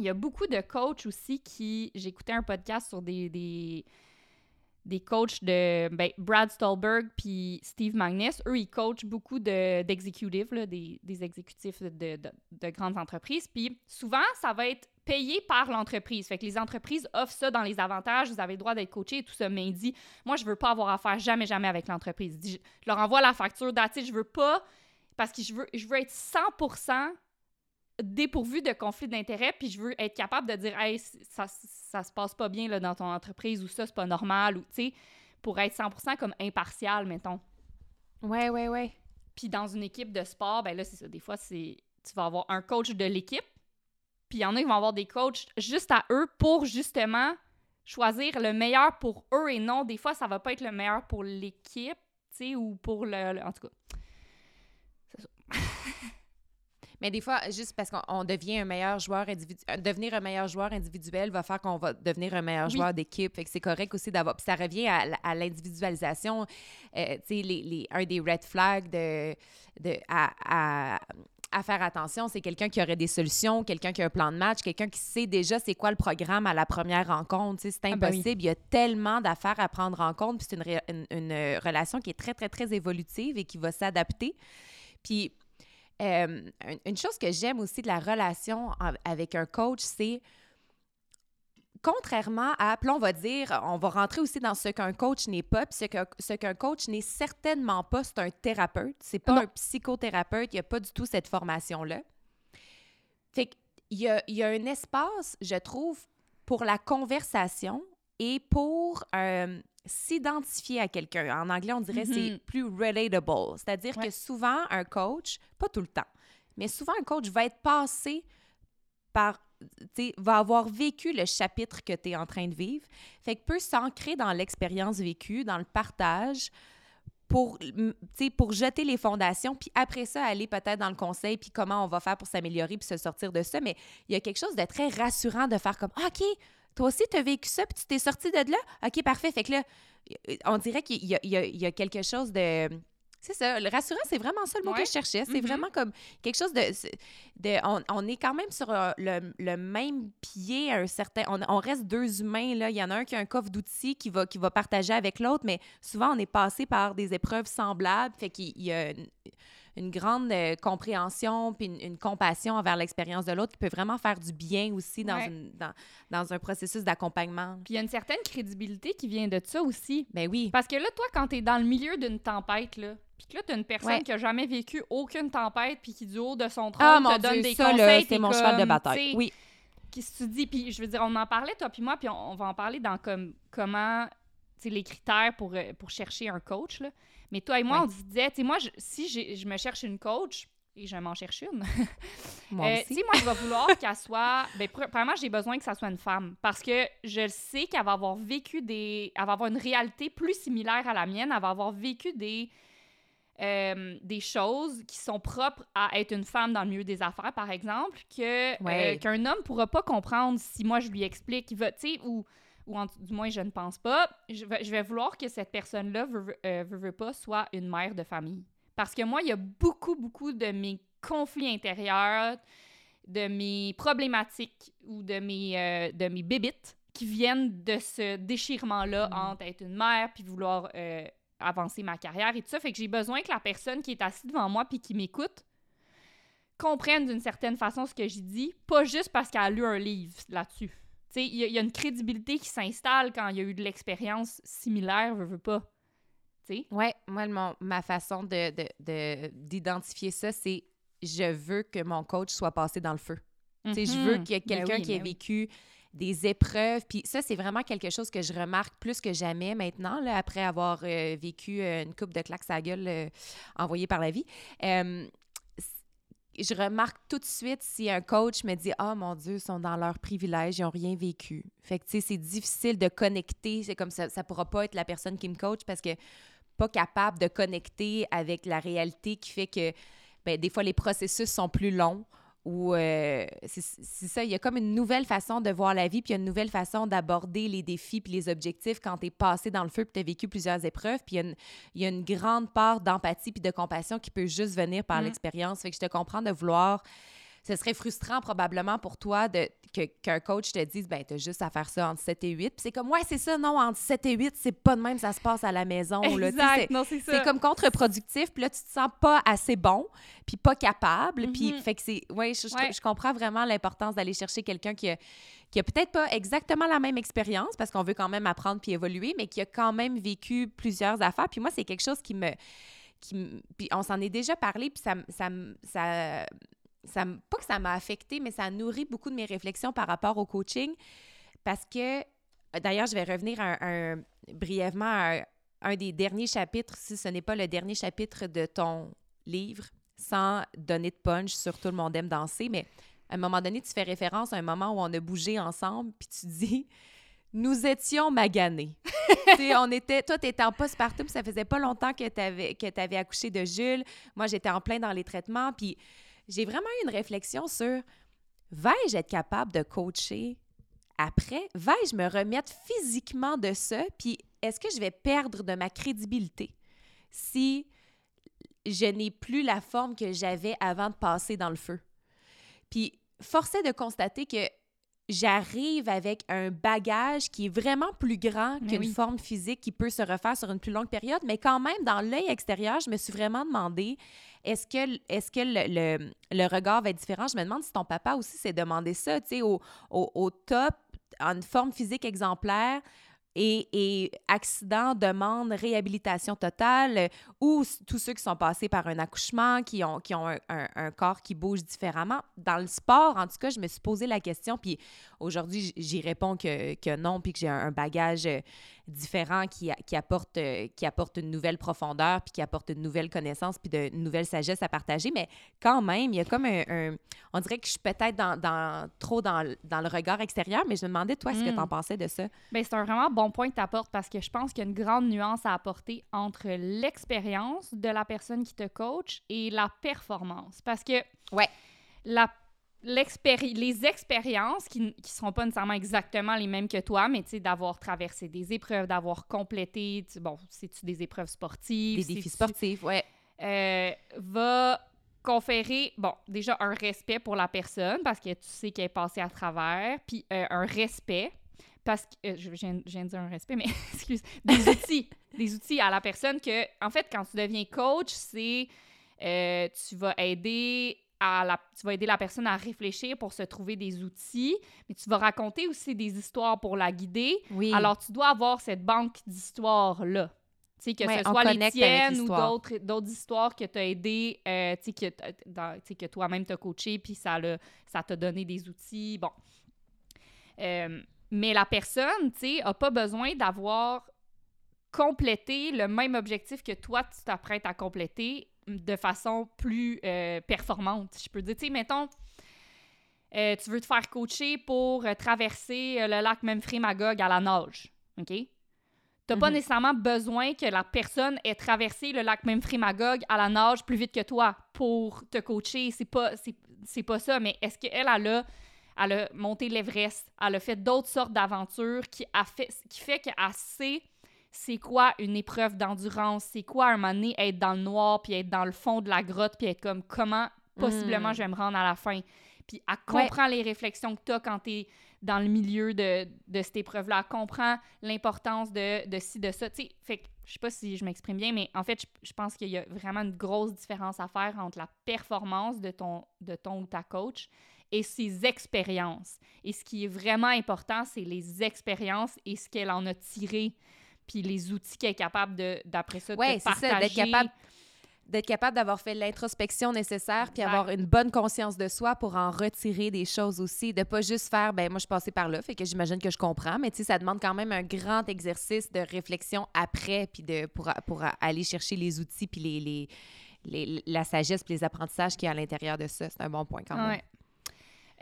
il y a beaucoup de coachs aussi qui... J'écoutais un podcast sur des... des des coachs de ben, Brad Stolberg puis Steve Magnus. Eux, ils coachent beaucoup de- d'exécutifs, des, des exécutifs de, de- de grandes entreprises. Puis souvent, ça va être payé par l'entreprise. Fait que les entreprises offrent ça dans les avantages. Vous avez le droit d'être coaché et tout ça. Mais il dit, moi, je veux pas avoir affaire jamais, jamais avec l'entreprise. Je leur envoie la facture d'attitude. Je veux pas, parce que je veux, je veux être 100% dépourvu de conflit d'intérêt, puis je veux être capable de dire, hey, ça, ça se passe pas bien là, dans ton entreprise, ou ça, c'est pas normal, ou tu sais, pour être 100% comme impartial, mettons. Ouais, ouais, ouais. Puis dans une équipe de sport, ben là, c'est ça. Des fois, c'est tu vas avoir un coach de l'équipe, puis il y en a qui vont avoir des coachs juste à eux pour justement choisir le meilleur pour eux et non, des fois, ça va pas être le meilleur pour l'équipe, tu sais, ou pour le, le- En tout cas. Mais des fois, juste parce qu'on on devient un meilleur joueur individuel, devenir un meilleur joueur individuel va faire qu'on va devenir un meilleur Oui. joueur d'équipe. Fait que c'est correct aussi d'avoir. Puis ça revient à, l'individualisation. Euh, tu sais, les, les- un des red flags de, de, à, à- à faire attention, c'est quelqu'un qui aurait des solutions, quelqu'un qui a un plan de match, quelqu'un qui sait déjà c'est quoi le programme à la première rencontre. C'est Ah ben oui. impossible. Il y a tellement d'affaires à prendre en compte. Puis c'est une, une, euh, relation qui est très, très, très évolutive et qui va s'adapter. Puis euh, un- une chose que j'aime aussi de la relation avec un coach, c'est contrairement à, puis on va dire, on va rentrer aussi dans ce qu'un coach n'est pas, puis ce qu'un coach n'est certainement pas, c'est un thérapeute, c'est pas Non. un psychothérapeute, il n'y a pas du tout cette formation-là. Fait qu'il y a, il y a un espace, je trouve, pour la conversation et pour euh, s'identifier à quelqu'un. En anglais, on dirait c'est plus relatable. C'est-à-dire Ouais. que souvent, un coach, pas tout le temps, mais souvent, un coach va être passé par, va avoir vécu le chapitre que tu es en train de vivre. Fait que peut s'ancrer dans l'expérience vécue, dans le partage, pour, pour jeter les fondations, puis après ça, aller peut-être dans le conseil, puis comment on va faire pour s'améliorer, puis se sortir de ça. Mais il y a quelque chose de très rassurant de faire comme, Ah, OK, toi aussi, tu as vécu ça, puis tu t'es sorti de là? OK, parfait. Fait que là, on dirait qu'il y a, y y quelque chose de C'est ça. Le rassurant, c'est vraiment ça le mot Ouais. que je cherchais. C'est Mhm. vraiment comme quelque chose de. de on, on est quand même sur euh, le, le même pied à un certain. On, on reste deux humains, là. Il y en a un qui a un coffre d'outils qui va, qui va partager avec l'autre, mais souvent, on est passé par des épreuves semblables. Fait qu'il y a une, une grande euh, compréhension puis une, une compassion envers l'expérience de l'autre qui peut vraiment faire du bien aussi dans, Ouais. une, dans, dans un processus d'accompagnement. Puis il y a une certaine crédibilité qui vient de ça aussi. Ben oui. Parce que là, toi, quand t'es dans le milieu d'une tempête, là, puis que là, t'as une personne Ouais. qui a jamais vécu aucune tempête, puis qui, du haut de son Ah, trône, mon te donne Dieu, des ça, conseils, c'est mon cheval de comme, bataille. tu Oui. Que tu dis? Puis je veux dire, on en parlait, toi puis moi, puis on, on va en parler dans comme comment, tu sais, les critères pour, euh, pour chercher un coach, là. Mais toi et moi, Ouais. on se disait, tu sais, moi, je- si je me cherche une coach, et je m'en cherche une, Moi euh, aussi. moi, je vais vouloir qu'elle soit. Ben, pr- premièrement, j'ai besoin que ça soit une femme. Parce que je sais qu'elle va avoir vécu des. Elle va avoir une réalité plus similaire à la mienne. Elle va avoir vécu des. euh, des choses qui sont propres à être une femme dans le milieu des affaires, par exemple, que Ouais. euh, qu'un homme pourra pas comprendre si moi je lui explique, il va, tu sais, ou, ou en- du moins je ne pense pas, je vais, je vais vouloir que cette personne-là veut, euh, veut- veut pas soit une mère de famille. Parce que moi, il y a beaucoup, beaucoup de mes conflits intérieurs, de mes problématiques ou de mes, euh, de mes bébites qui viennent de ce déchirement-là Mm. entre être une mère puis vouloir euh, avancer ma carrière et tout ça. Fait que j'ai besoin que la personne qui est assise devant moi puis qui m'écoute comprenne d'une certaine façon ce que j'ai dit, pas juste parce qu'elle a lu un livre là-dessus. Il y, a- il y a une crédibilité qui s'installe quand il y a eu de l'expérience similaire, veux, veux pas. Sais? Ouais, moi, mon- ma façon de, de- de- d'identifier ça, c'est je veux que mon coach soit passé dans le feu. Sais, Je veux Mhm. qu'il y ait Ben quelqu'un oui, qui ait ben oui. vécu des épreuves. Puis ça, c'est vraiment quelque chose que je remarque plus que jamais maintenant, là, après avoir euh, vécu euh, une coupe de claques à la gueule euh, envoyée par la vie. Je remarque tout de suite si un coach me dit Ah mon Dieu, ils sont dans leur privilège, ils n'ont rien vécu. Fait que tu sais, c'est difficile de connecter. C'est comme ça, ça pourra pas être la personne qui me coach parce que pas capable de connecter avec la réalité qui fait que ben, des fois les processus sont plus longs ou euh, c'est ça, il y a comme une nouvelle façon de voir la vie, puis il y a une nouvelle façon d'aborder les défis puis les objectifs quand tu es passé dans le feu puis tu as vécu plusieurs épreuves, puis il y a une, il y a une grande part d'empathie puis de compassion qui peut juste venir par Mm. l'expérience. Fait que je te comprends de vouloir ce serait frustrant probablement pour toi de, que, qu'un coach te dise ben t'as juste à faire ça entre 7 et 8. Puis c'est comme ouais, c'est ça non, entre 7 et 8, c'est pas de même ça se passe à la maison là, sais, c'est- Exact, non, c'est ça. c'est comme contre-productif, puis là, tu te sens pas assez bon, puis pas capable, puis Mhm. fait que c'est... Ouais, je, je- Ouais. je comprends vraiment l'importance d'aller chercher quelqu'un qui a, qui a peut-être pas exactement la même expérience, parce qu'on veut quand même apprendre puis évoluer, mais qui a quand même vécu plusieurs affaires. Puis moi, c'est quelque chose qui me... Qui, puis on s'en est déjà parlé, puis ça, me- ça, ça, pas que ça m'a affecté, mais ça nourrit beaucoup de mes réflexions par rapport au coaching, parce que, d'ailleurs, je vais revenir brièvement à un, des derniers chapitres, si ce n'est pas le dernier chapitre de ton livre, sans donner de punch sur Tout le monde aime danser, mais à un moment donné, tu fais référence à un moment où on a bougé ensemble, puis tu dis nous étions maganés. On était, toi, tu étais en postpartum, ça faisait pas longtemps que tu avais, avais accouché de Jules. Moi, j'étais en plein dans les traitements. Puis j'ai vraiment eu une réflexion sur vais-je être capable de coacher après? Vais-je me remettre physiquement de ça? Puis est-ce que je vais perdre de ma crédibilité si je n'ai plus la forme que j'avais avant de passer dans le feu? Puis force est de constater que j'arrive avec un bagage qui est vraiment plus grand qu'une oui. forme physique qui peut se refaire sur une plus longue période, mais quand même, dans l'œil extérieur, je me suis vraiment demandé est-ce que, est que le, le- le regard va être différent? Je me demande si ton papa aussi s'est demandé ça, tu sais, au, au, au top, en une forme physique exemplaire. Et, et accident, demande, réhabilitation totale, euh, ou tous ceux qui sont passés par un accouchement, qui ont, qui ont un, corps qui bouge différemment. Dans le sport, en tout cas, je me suis posé la question, puis aujourd'hui, j'y réponds que, que non, puis que j'ai un, un bagage euh, différent qui, qui, apporte, euh, qui apporte une nouvelle profondeur, puis qui apporte une nouvelle connaissance, puis de, une nouvelle sagesse à partager. Mais quand même, il y a comme un... un- on dirait que je suis peut-être dans, dans- trop dans, le- dans le regard extérieur, mais je me demandais, toi, ce que Mm. tu en pensais de ça? Ben, c'est un vraiment bon point que tu apportes parce que je pense qu'il y a une grande nuance à apporter entre l'expérience de la personne qui te coach et la performance. Parce que Ouais. la l'expéri- les expériences qui ne seront pas nécessairement exactement les mêmes que toi, mais tu sais, d'avoir traversé des épreuves, d'avoir complété, bon, c'est-tu des épreuves sportives? Des défis sportifs, ouais. euh, va conférer, bon, déjà un respect pour la personne parce que tu sais qu'elle est passée à travers, puis euh, un respect parce que, euh, je, viens je viens de dire un respect, mais excuse, des outils, des outils à la personne que, en fait, quand tu deviens coach, c'est, tu vas aider à la, tu vas aider la personne à réfléchir pour se trouver des outils, mais tu vas raconter aussi des histoires pour la guider. Oui. Alors, tu dois avoir cette banque d'histoires-là. Tu sais, que Ouais, ce soit les tiennes ou d'autres, d'autres histoires que tu as aidé, euh, que, dans- que toi-même t'as coaché, puis ça l'a- ça t'a donné des outils. Bon. Euh, mais la personne, tu sais, a pas besoin d'avoir complété le même objectif que toi, tu t'apprêtes à compléter de façon plus euh, performante. Je peux dire, tu sais, mettons, euh, tu veux te faire coacher pour euh, traverser le lac Memphremagog à la nage, OK? T'as pas Mhm. nécessairement besoin que la personne ait traversé le lac Memphremagog à la nage plus vite que toi pour te coacher. C'est pas, c'est pas ça, mais est-ce qu'elle, elle a, elle a monté l'Everest, elle a fait d'autres sortes d'aventures qui, a fait, qui fait qu'elle sait c'est quoi une épreuve d'endurance, c'est quoi un moment donné être dans le noir, puis être dans le fond de la grotte, puis être comme comment possiblement Mm. je vais me rendre à la fin? Puis elle comprend les réflexions que tu as quand tu es dans le milieu de, de cette épreuve-là. Elle comprend l'importance de, de ci, de ça. Tu sais, fait que, je sais pas si je m'exprime bien, mais en fait, je, je pense qu'il y a vraiment une grosse différence à faire entre la performance de ton, de ton ou ta coach et ses expériences. Et ce qui est vraiment important, c'est les expériences et ce qu'elle en a tiré, puis les outils qu'elle est capable de d'après ça de Ouais, te c'est ça, d'être partager. capable d'être capable d'avoir fait l'introspection nécessaire puis avoir une bonne conscience de soi pour en retirer des choses aussi de pas juste faire ben moi je suis passée par là fait que j'imagine que je comprends mais tu sais ça demande quand même un grand exercice de réflexion après puis de pour, pour aller chercher les outils puis les, les, les- la sagesse puis les apprentissages qui est à l'intérieur de ça c'est un bon point quand même Ouais.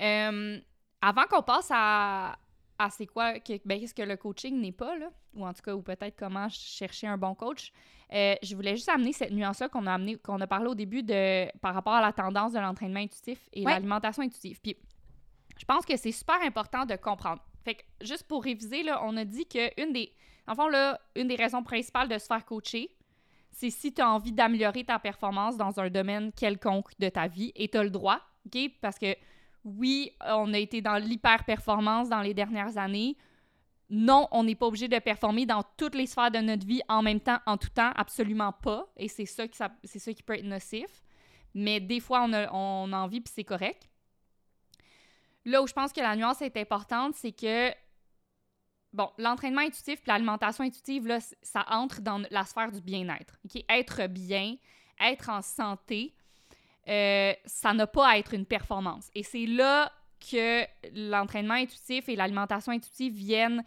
Euh, avant qu'on passe à, à c'est quoi, que- ben, qu'est-ce que le coaching n'est pas, là, ou en tout cas, ou peut-être comment chercher un bon coach, euh, je voulais juste amener cette nuance-là qu'on a, amené, qu'on a parlé au début de, par rapport à la tendance de l'entraînement intuitif et Ouais. l'alimentation intuitive. Puis, je pense que c'est super important de comprendre. Fait que, juste pour réviser, là, on a dit que une des, en fond, là, une des raisons principales de se faire coacher, c'est si tu as envie d'améliorer ta performance dans un domaine quelconque de ta vie et tu as le droit, OK? Parce que oui, on a été dans l'hyper-performance dans les dernières années. Non, on n'est pas obligé de performer dans toutes les sphères de notre vie en même temps, en tout temps, absolument pas. Et c'est ça, qui ça, ça qui peut être nocif. Mais des fois, on a, envie, puis c'est correct. Là où je pense que la nuance est importante, c'est que, bon, l'entraînement intuitif puis l'alimentation intuitive, ça entre dans la sphère du bien-être. OK? Être bien, être en santé, euh, ça n'a pas à être une performance. Et c'est là que l'entraînement intuitif et l'alimentation intuitive viennent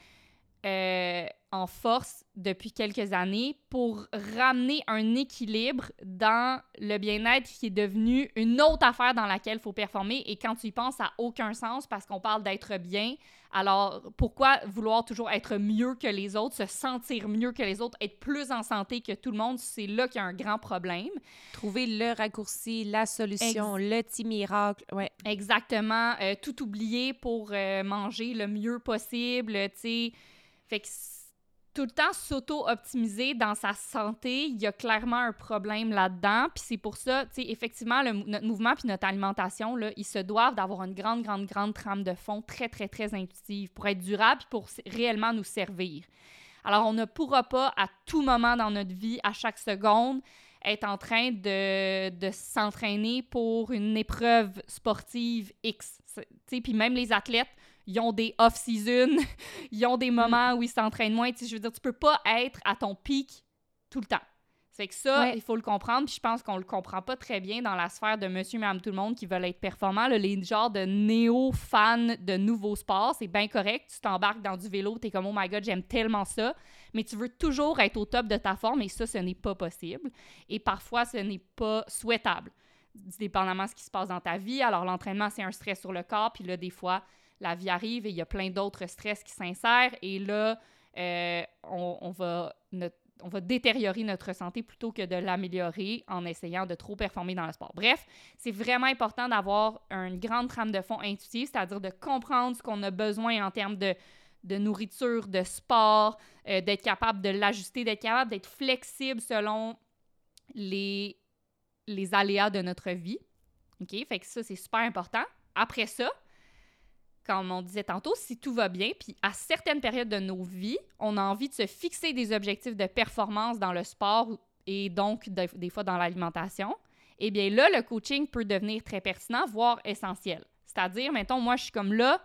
euh, en force depuis quelques années pour ramener un équilibre dans le bien-être qui est devenu une autre affaire dans laquelle il faut performer. Et quand tu y penses, ça n'a aucun sens parce qu'on parle d'être bien. Alors, pourquoi vouloir toujours être mieux que les autres, se sentir mieux que les autres, être plus en santé que tout le monde? C'est là qu'il y a un grand problème. trouver le raccourci la solution le petit miracle ouais Exactement. Euh, tout oublier pour euh, manger le mieux possible, tu sais. Fait que tout le temps s'auto-optimiser dans sa santé, il y a clairement un problème là-dedans. Puis c'est pour ça, tu sais, effectivement, notre mouvement puis notre alimentation, là, ils se doivent d'avoir une grande, grande, grande trame de fond très, très, très intuitive pour être durable puis pour réellement nous servir. Alors, on ne pourra pas à tout moment dans notre vie, à chaque seconde, être en train de, de s'entraîner pour une épreuve sportive X. Puis même les athlètes, ils ont des off-season, ils ont des moments où ils s'entraînent moins. Je veux dire, tu peux pas être à ton pic tout le temps. C'est que ça, Ouais. il faut le comprendre. Puis je pense qu'on le comprend pas très bien dans la sphère de monsieur, madame, tout le monde qui veulent être performants. là, les genres de néo-fans de nouveaux sports, c'est bien correct. Tu t'embarques dans du vélo, tu es comme, oh my god, j'aime tellement ça. Mais tu veux toujours être au top de ta forme et ça, ce n'est pas possible. Et parfois, ce n'est pas souhaitable, dépendamment de ce qui se passe dans ta vie. Alors, l'entraînement, c'est un stress sur le corps. Puis là, des fois, la vie arrive et il y a plein d'autres stress qui s'insèrent. Et là, euh, on, va, détériorer notre santé plutôt que de l'améliorer en essayant de trop performer dans le sport. Bref, c'est vraiment important d'avoir une grande trame de fond intuitive, c'est-à-dire de comprendre ce qu'on a besoin en termes de, nourriture, de sport, euh, d'être capable de l'ajuster, d'être capable d'être flexible selon les, les aléas de notre vie. OK? Fait que ça, c'est super important. Après ça, comme on disait tantôt, si tout va bien, puis à certaines périodes de nos vies, on a envie de se fixer des objectifs de performance dans le sport et donc des fois dans l'alimentation, eh bien là, le coaching peut devenir très pertinent, voire essentiel. C'est-à-dire, mettons, moi, je suis comme là,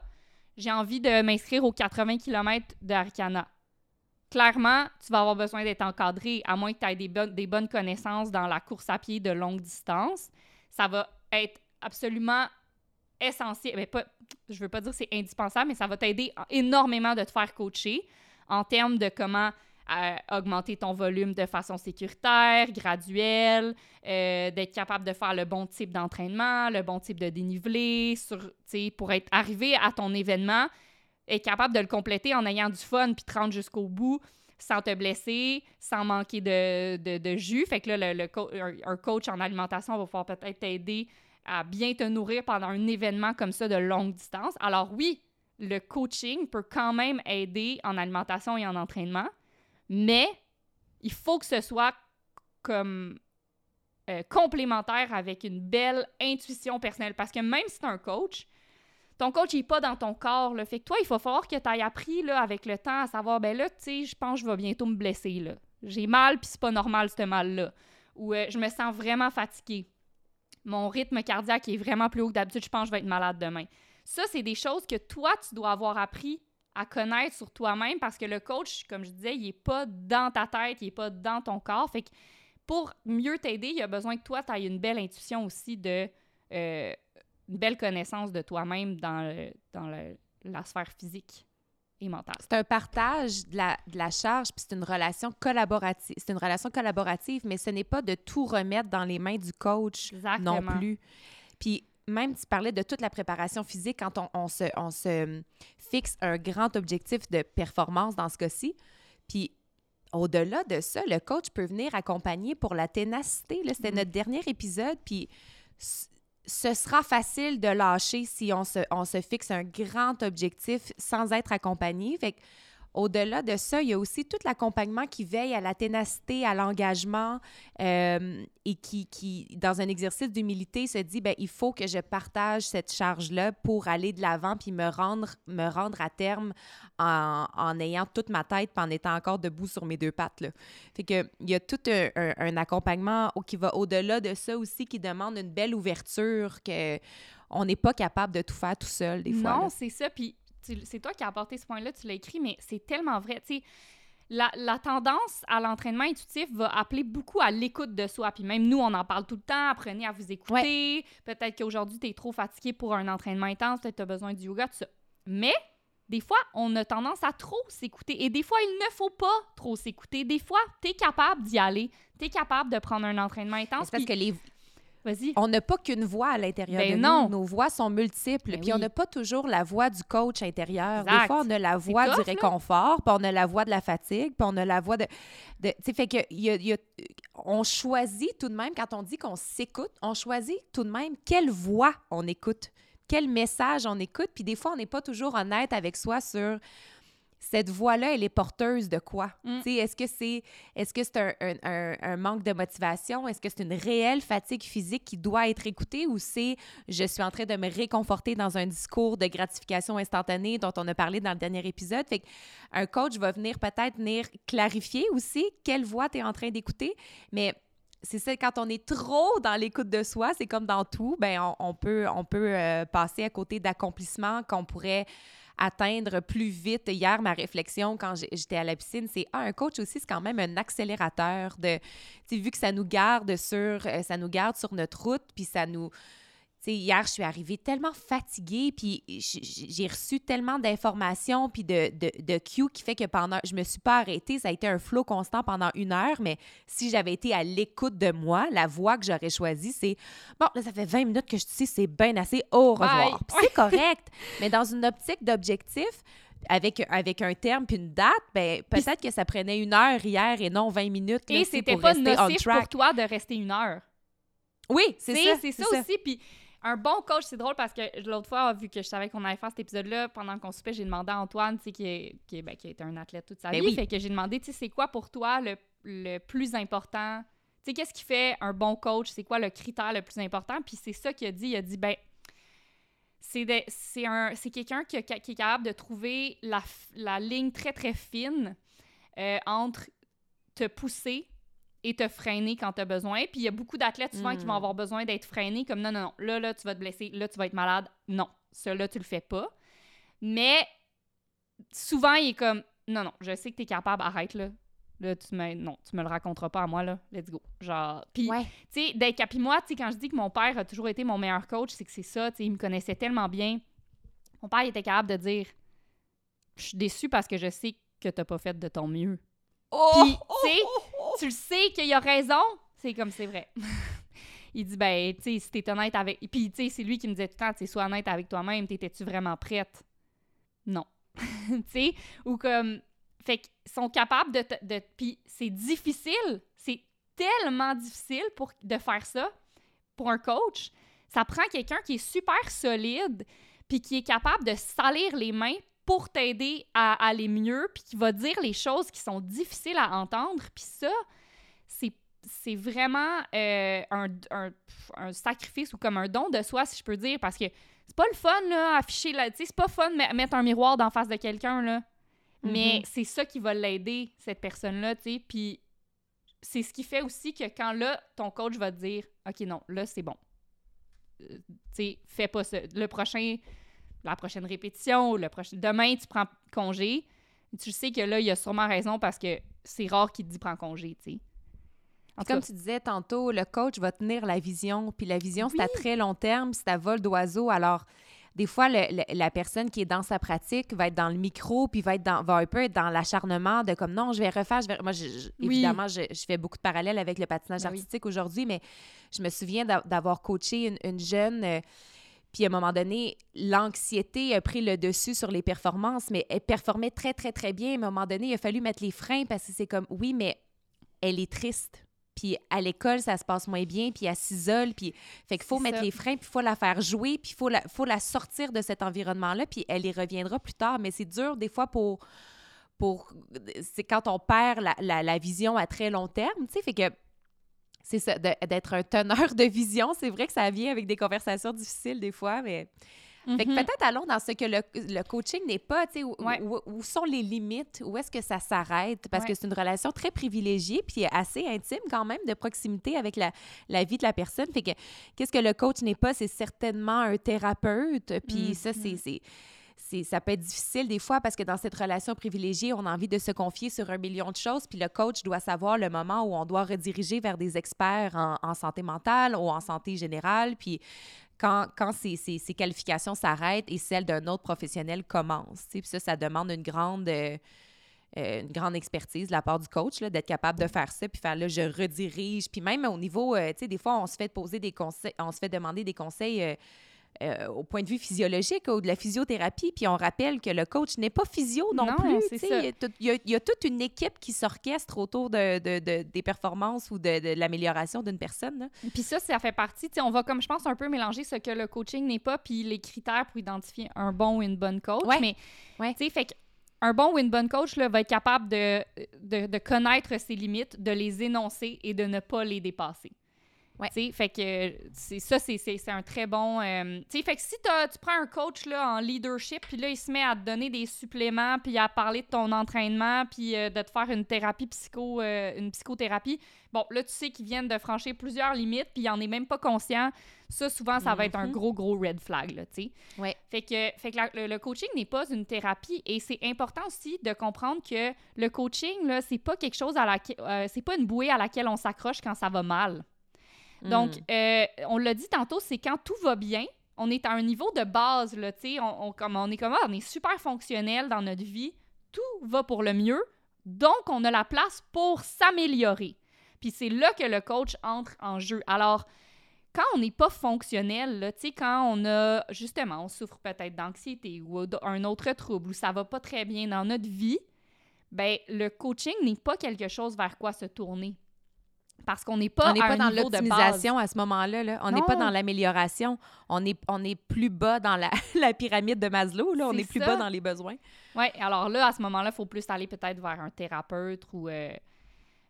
j'ai envie de m'inscrire aux 80 km de Arcana. Clairement, tu vas avoir besoin d'être encadré, à moins que tu aies des, des bonnes connaissances dans la course à pied de longue distance. Ça va être absolument essentiel. Mais pas, je veux pas dire que c'est indispensable, mais ça va t'aider énormément de te faire coacher en termes de comment euh, augmenter ton volume de façon sécuritaire, graduelle, euh, d'être capable de faire le bon type d'entraînement, le bon type de dénivelé, sur, pour être arrivé à ton événement, être capable de le compléter en ayant du fun puis te rendre jusqu'au bout sans te blesser, sans manquer de, de, jus. Fait que là, le, un, coach en alimentation va pouvoir peut-être t'aider à bien te nourrir pendant un événement comme ça de longue distance. Alors oui, le coaching peut quand même aider en alimentation et en entraînement, mais il faut que ce soit comme euh, complémentaire avec une belle intuition personnelle. Parce que même si tu es un coach, ton coach n'est pas dans ton corps. le Fait que toi, il faut falloir que tu aies appris là, avec le temps à savoir, ben là, tu sais, je pense que je vais bientôt me blesser. là. J'ai mal, puis c'est pas normal, ce mal-là. Ou euh, je me sens vraiment fatiguée mon rythme cardiaque est vraiment plus haut que d'habitude, je pense que je vais être malade demain. Ça, c'est des choses que toi, tu dois avoir appris à connaître sur toi-même parce que le coach, comme je disais, il n'est pas dans ta tête, il n'est pas dans ton corps. Fait que pour mieux t'aider, il y a besoin que toi, tu aies une belle intuition aussi de. Euh, une belle connaissance de toi-même dans, dans la sphère physique. C'est un partage de la, de la charge, puis c'est une relation collaborative. C'est une relation collaborative, mais ce n'est pas de tout remettre dans les mains du coach non plus. Puis même tu parlais de toute la préparation physique quand on, on, se, on se fixe un grand objectif de performance dans ce cas-ci. Puis au-delà de ça, le coach peut venir accompagner pour la ténacité. C'était mm-hmm. notre dernier épisode, puis ce sera facile de lâcher si on se, on se fixe un grand objectif sans être accompagné. Au-delà de ça, il y a aussi tout l'accompagnement qui veille à la ténacité, à l'engagement euh, et qui, qui, dans un exercice d'humilité, se dit, ben il faut que je partage cette charge-là pour aller de l'avant puis me rendre, me rendre à terme en, en, ayant toute ma tête puis en étant encore debout sur mes deux pattes. Là. Fait que, il y a tout un, un, accompagnement qui va au-delà de ça aussi, qui demande une belle ouverture que on n'est pas capable de tout faire tout seul des fois. Non, c'est ça. Puis c'est toi qui as apporté ce point-là, tu l'as écrit, mais c'est tellement vrai. Tu sais, la, la, tendance à l'entraînement intuitif va appeler beaucoup à l'écoute de soi. Puis même nous, on en parle tout le temps. Apprenez à vous écouter. Peut-être qu'aujourd'hui, tu es trop fatigué pour un entraînement intense. Peut-être que tu as besoin du yoga, tout ça. Mais des fois, on a tendance à trop s'écouter. Et des fois, il ne faut pas trop s'écouter. Des fois, tu es capable d'y aller. Tu es capable de prendre un entraînement intense. Parce que les, on n'a pas qu'une voix à l'intérieur ben de non. nous. Nos voix sont multiples. Ben puis on n'a pas toujours la voix du coach intérieur. Des fois, on a la voix du réconfort, puis on a la voix de la fatigue, puis on a la voix de. tu sais, fait que y a, on choisit tout de même, quand on dit qu'on s'écoute, on choisit tout de même quelle voix on écoute, quel message on écoute. Puis des fois, on n'est pas toujours honnête avec soi sur cette voix-là, elle est porteuse de quoi? Mm. Est-ce que c'est est -ce c'est un, un, manque de motivation? Est-ce que c'est une réelle fatigue physique qui doit être écoutée ou c'est je suis en train de me réconforter dans un discours de gratification instantanée dont on a parlé dans le dernier épisode? Fait un coach va venir peut-être venir clarifier aussi quelle voix tu es en train d'écouter, mais c'est ça, quand on est trop dans l'écoute de soi, c'est comme dans tout, ben on, peut, on peut euh, passer à côté d'accomplissements qu'on pourrait atteindre plus vite. Hier, ma réflexion quand j'étais à la piscine, c'est ah, un coach aussi, c'est quand même un accélérateur de, vu que ça nous garde sur, euh, ça nous garde sur notre route, puis ça nous hier, je suis arrivée tellement fatiguée, puis j'ai reçu tellement d'informations, puis de, de, de cues qui fait que pendant... Je me suis pas arrêtée. Ça a été un flow constant pendant une heure, mais si j'avais été à l'écoute de moi, la voie que j'aurais choisie, c'est « Bon, là, ça fait 20 minutes que je dis c'est bien assez, au revoir. C'est correct, mais dans une optique d'objectif, avec, avec un terme puis une date, ben, peut-être que ça prenait une heure hier et non 20 minutes. Et c'était pas nocif pour toi de rester une heure. Oui, c'est ça. C'est ça, aussi. Puis un bon coach, c'est drôle parce que l'autre fois, vu que je savais qu'on allait faire cet épisode-là, pendant qu'on soupait, j'ai demandé à Antoine, tu sais, qui, est, qui, est- ben, qui a été un athlète toute sa Ben vie. oui. Fait que j'ai demandé, tu sais, c'est quoi pour toi le, le plus important? Tu sais, qu'est-ce qui fait un bon coach? C'est quoi le critère le plus important? Puis c'est ça qu'il a dit. Il a dit, ben, c'est quelqu'un qui, est capable de trouver la, la ligne très, très fine euh, entre te pousser et te freiner quand tu as besoin. Puis il y a beaucoup d'athlètes souvent qui vont avoir besoin d'être freinés comme non, non, non, là, là, tu vas te blesser, là, tu vas être malade. Non, là, tu le fais pas. Mais souvent, il est comme non, non, je sais que tu es capable, arrête là. Là, tu me, non, tu me le raconteras pas à moi, là. Let's go. Genre, puis, Ouais. tu sais, d'être puis moi, tu sais, quand je dis que mon père a toujours été mon meilleur coach, c'est que c'est ça, tu sais, il me connaissait tellement bien. Mon père il était capable de dire Je suis déçu parce que je sais que t'as pas fait de ton mieux. Oh! Puis, tu sais, tu le sais qu'il a raison. C'est comme c'est vrai. il dit ben, tu sais, si t'es honnête avec. Puis, tu sais, c'est lui qui me disait tout le temps, tu sois honnête avec toi-même. T'étais-tu vraiment prête? Non. tu sais, ou comme. Fait qu'ils sont capables de. de puis, c'est difficile. C'est tellement difficile pour, de faire ça pour un coach. Ça prend quelqu'un qui est super solide, puis qui est capable de salir les mains pour t'aider à aller mieux, puis qui va dire les choses qui sont difficiles à entendre. Puis ça, c'est c'est vraiment euh, un, un, un sacrifice ou comme un don de soi, si je peux dire, parce que c'est pas le fun, là, afficher, là, tu sais, c'est pas fun de me- mettre un miroir d'en face de quelqu'un, là. Mais Mhm. c'est ça qui va l'aider, cette personne-là, tu sais, puis c'est ce qui fait aussi que quand, là, ton coach va te dire « OK, non, là, c'est bon. Euh, tu sais, fais pas ça. Le prochain, la prochaine répétition, le prochain... Demain, tu prends congé. » Tu sais que là, il a sûrement raison parce que c'est rare qu'il te dit « prends congé », tu sais. En Comme cas, tu disais tantôt, le coach va tenir la vision. Puis la vision, c'est à très long terme, c'est à vol d'oiseau. Alors, des fois, le- le- la personne qui est dans sa pratique va être dans le micro, puis va, être dans, va un peu être dans l'acharnement de comme non, je vais refaire. Je vais... Moi, je- je- Oui. évidemment, je, je fais beaucoup de parallèles avec le patinage Ben oui. artistique aujourd'hui, mais je me souviens d'a- d'avoir coaché une, une jeune. euh, puis à un moment donné, l'anxiété a pris le dessus sur les performances, mais elle performait très, très, très bien. À un moment donné, il a fallu mettre les freins parce que c'est comme, oui, mais elle est triste. Puis à l'école, ça se passe moins bien, puis elle s'isole, puis fait qu'il faut mettre ça. les freins, puis il faut la faire jouer, puis il faut la, faut la sortir de cet environnement-là, puis elle y reviendra plus tard. Mais c'est dur des fois pour... pour c'est quand on perd la, la- la vision à très long terme, tu sais, fait que c'est ça, d'être un teneur de vision, c'est vrai que ça vient avec des conversations difficiles des fois, mais... Fait que mhm. peut-être allons dans ce que le, le coaching n'est pas, tu sais, où, Ouais. où- où sont les limites, où est-ce que ça s'arrête, parce Ouais. que c'est une relation très privilégiée, puis assez intime quand même, de proximité avec la, la vie de la personne. Fait que qu'est-ce que le coach n'est pas, c'est certainement un thérapeute, puis Mm, ça, c'est... ça peut être difficile des fois parce que dans cette relation privilégiée, on a envie de se confier sur un million de choses, puis le coach doit savoir le moment où on doit rediriger vers des experts en, santé mentale ou en santé générale, puis quand, quand ces, ces- qualifications s'arrêtent et celles d'un autre professionnel commencent. Puis ça, ça demande une grande, euh, euh, une grande expertise de la part du coach, d'être capable de faire ça, puis faire là, je redirige. Puis même au niveau, euh, tu sais, des fois, on se fait poser des conseils, on se fait demander des conseils. Euh, au point de vue physiologique ou de la physiothérapie, puis on rappelle que le coach n'est pas physio non, Non, plus. Il y a y, y toute une équipe qui s'orchestre autour de, de- de- des performances ou de, l'amélioration d'une personne. là. Puis ça, ça fait partie, on va comme je pense un peu mélanger ce que le coaching n'est pas puis les critères pour identifier un bon ou une bonne coach. Ouais. Mais, Ouais. tu sais, fait que un bon ou une bonne coach là, va être capable de, de, de connaître ses limites, de les énoncer et de ne pas les dépasser. Ouais. Fait que c'est ça, c'est- un très bon... euh, tu sais, fait que si t'as- tu prends un coach là, en leadership, puis là, il se met à te donner des suppléments, puis à parler de ton entraînement, puis euh, de te faire une thérapie psycho, euh, une psychothérapie, bon, là, tu sais qu'ils viennent de franchir plusieurs limites, puis il en est même pas conscient. Ça, souvent, ça va être un Mhm. gros, gros red flag, là, tu sais. Ouais. Fait que, fait que la- le, le coaching n'est pas une thérapie et c'est important aussi de comprendre que le coaching, là, c'est pas quelque chose à laquelle... c'est pas une bouée à laquelle on s'accroche quand ça va mal. Donc, Mm. euh, on l'a dit tantôt, c'est quand tout va bien, on est à un niveau de base, là, tu sais, on, on, comme, on est comme, ah, on est super fonctionnel dans notre vie, tout va pour le mieux, donc on a la place pour s'améliorer. Puis c'est là que le coach entre en jeu. Alors, quand on n'est pas fonctionnel, là, tu sais, quand on a, justement, on souffre peut-être d'anxiété ou un autre trouble ou ça va pas très bien dans notre vie, ben le coaching n'est pas quelque chose vers quoi se tourner. Parce qu'on n'est pas on pas dans l'optimisation à ce moment-là. là. On n'est pas dans l'amélioration. On est, on est plus bas dans la, la pyramide de Maslow. Là. On est plus bas dans les besoins. Oui, alors là, à ce moment-là, il faut plus aller peut-être vers un thérapeute ou. euh,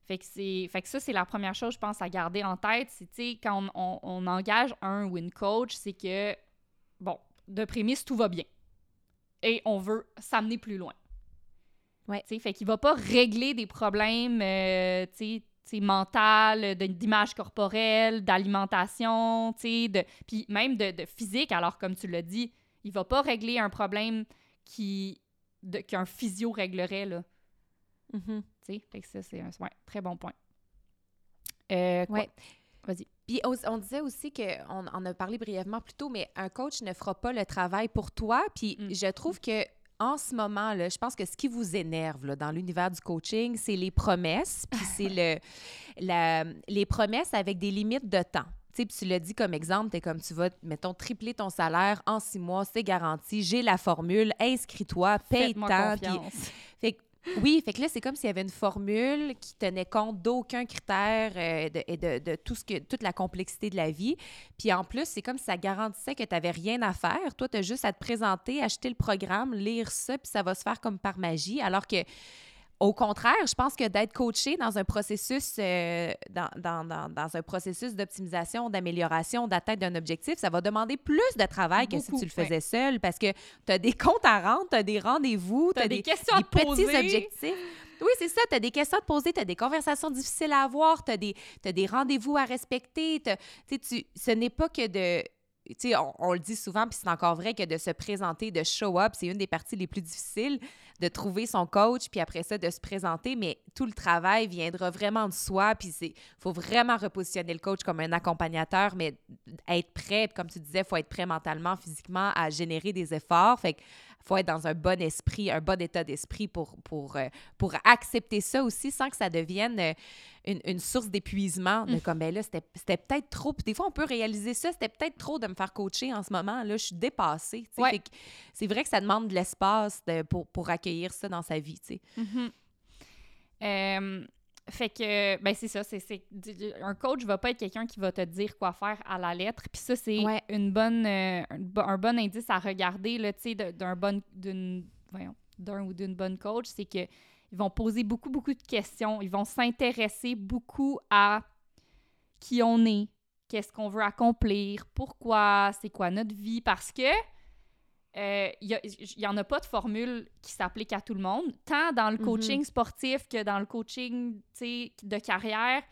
Fait que, c'est... fait que ça, c'est la première chose, je pense, à garder en tête. C'est, tu sais, quand on, on- on engage un ou une coach, c'est que, bon, de prémisse, tout va bien. Et on veut s'amener plus loin. Ouais. Tu sais, fait qu'il va pas régler des problèmes, euh, tu sais, mental, d'image corporelle, d'alimentation, de, puis même de, de physique. Alors, comme tu l'as dit, il va pas régler un problème qui qu'un physio réglerait, là. Mhm. Tu sais, ça, c'est un ouais, très bon point. Euh, quoi? Ouais. Vas-y. Puis on, disait aussi qu'on on a parlé brièvement plus tôt, mais un coach ne fera pas le travail pour toi. Puis Mm. je trouve que en ce moment, là, je pense que ce qui vous énerve là, dans l'univers du coaching, c'est les promesses, puis c'est le, la- les promesses avec des limites de temps. Tu sais, puis tu l'as dit comme exemple, tu es comme tu vas, mettons, tripler ton salaire en six mois, c'est garanti, j'ai la formule, inscris-toi, paye tant. fait que, oui, fait que là, c'est comme s'il y avait une formule qui tenait compte d'aucun critère euh, et de, de tout ce que, toute la complexité de la vie. Puis en plus, c'est comme si ça garantissait que tu n'avais rien à faire. Toi, tu as juste à te présenter, acheter le programme, lire ça, puis ça va se faire comme par magie. Alors que, au contraire, je pense que d'être coaché dans un processus, euh, dans, dans- dans- dans un processus d'optimisation, d'amélioration, d'atteinte d'un objectif, ça va demander plus de travail que si tu le faisais seul parce que tu as des comptes à rendre, tu as des rendez-vous, T'as tu as des des, questions à des petits poser. objectifs. Oui, c'est ça. Tu as des questions à te poser, tu as des conversations difficiles à avoir, tu as des, t'as des rendez-vous à respecter. tu ce n'est pas que de. On, on le dit souvent, puis c'est encore vrai que de se présenter, de show up, c'est une des parties les plus difficiles, de trouver son coach, puis après ça, de se présenter, mais tout le travail viendra vraiment de soi, puis il faut vraiment repositionner le coach comme un accompagnateur, mais être prêt, comme tu disais, il faut être prêt mentalement, physiquement à générer des efforts. Fait que faut être dans un bon esprit, un bon état d'esprit pour, pour, euh, pour accepter ça aussi sans que ça devienne euh, une, une source d'épuisement. De comme, ben là, c'était peut-être trop. Puis des fois, on peut réaliser ça, c'était peut-être trop de me faire coacher en ce moment. Là, je suis dépassée. Ouais. C'est vrai que ça demande de l'espace de- pour, pour accueillir ça dans sa vie. tu sais. Mhm. Euh, fait que, ben c'est ça, c'est, un coach va pas être quelqu'un qui va te dire quoi faire à la lettre. Puis ça, c'est Ouais. une bonne, euh, un, bo- un bon indice à regarder, là, tu sais, d'un bon, d'une, voyons, d'un ou d'une bonne coach, c'est que ils vont poser beaucoup, beaucoup de questions. Ils vont s'intéresser beaucoup à qui on est, qu'est-ce qu'on veut accomplir, pourquoi, c'est quoi notre vie, parce que euh, il n'y en a pas de formule qui s'applique à tout le monde, tant dans le Mhm. coaching sportif que dans le coaching de carrière.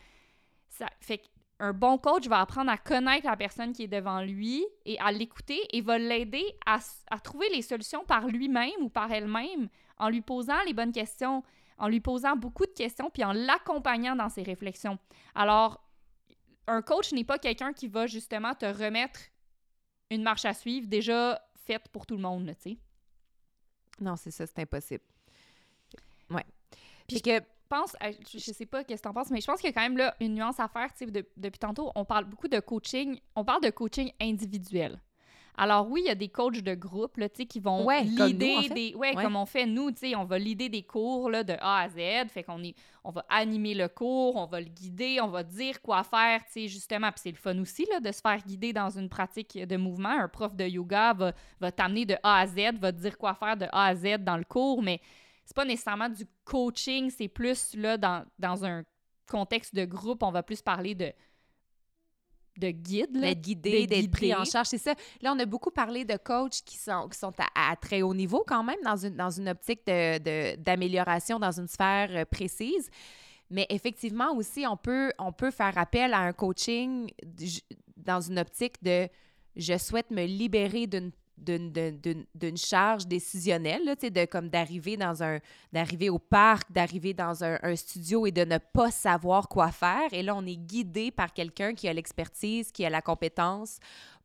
Ça fait qu'un bon coach va apprendre à connaître la personne qui est devant lui et à l'écouter et va l'aider à, à trouver les solutions par lui-même ou par elle-même en lui posant les bonnes questions, en lui posant beaucoup de questions puis en l'accompagnant dans ses réflexions. Alors, un coach n'est pas quelqu'un qui va justement te remettre une marche à suivre déjà faite pour tout le monde, tu sais. Non, c'est ça, c'est impossible. Ouais. Puis que, Je pense, euh, je, je sais pas qu'est-ce que t'en penses, mais je pense qu'il y a quand même là une nuance à faire, tu sais, de- depuis tantôt, on parle beaucoup de coaching, on parle de coaching individuel. Alors oui, il y a des coachs de groupe, là, qui vont Ouais, en fait. des... Ouais, Ouais. comme on fait nous, on va leader des cours, là, de A à Z, fait qu'on est... On va animer le cours, on va le guider, on va dire quoi faire, justement. Puis c'est le fun aussi, là, de se faire guider dans une pratique de mouvement. Un prof de yoga va, va t'amener de A à Z, va te dire quoi faire de A à Z dans le cours, mais c'est pas nécessairement du coaching, c'est plus, là, dans, dans un contexte de groupe, on va plus parler de de guide, d'être guidé, d'être pris en charge, c'est ça. Là, on a beaucoup parlé de coachs qui sont, qui sont à, à très haut niveau quand même, dans une, dans une optique de- de- d'amélioration dans une sphère euh, précise. Mais effectivement aussi, on peut, on peut faire appel à un coaching dans une optique de je souhaite me libérer d'une d'une- charge décisionnelle, là, de comme d'arriver dans un d'arriver au parc, d'arriver dans un, studio et de ne pas savoir quoi faire. Et là, on est guidé par quelqu'un qui a l'expertise, qui a la compétence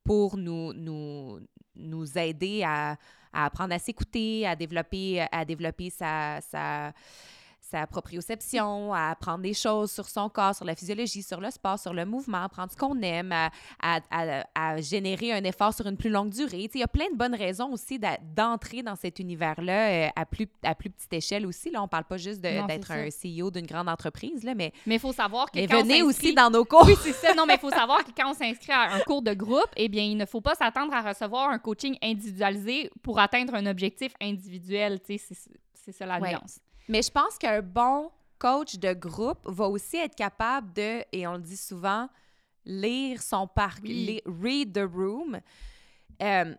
pour nous, nous, nous aider à, apprendre à s'écouter, à développer, à développer sa, sa proprioception, à apprendre des choses sur son corps, sur la physiologie, sur le sport, sur le mouvement, apprendre ce qu'on aime, à, à, à- à générer un effort sur une plus longue durée. Il y a plein de bonnes raisons aussi d'entrer dans cet univers-là euh, à, plus, à plus petite échelle aussi. Là, on parle pas juste d'être un CEO d'une grande entreprise, là, mais, Mais il faut savoir que mais quand on venez aussi s'inscrit- dans nos cours. Oui, c'est ça. Non, mais il faut savoir que quand on s'inscrit à un cours de groupe, eh bien, il ne faut pas s'attendre à recevoir un coaching individualisé pour atteindre un objectif individuel. C'est c'est ça la Ouais. nuance. Mais je pense qu'un bon coach de groupe va aussi être capable de, et on le dit souvent, lire son parc, Oui. li- read the room. Euh,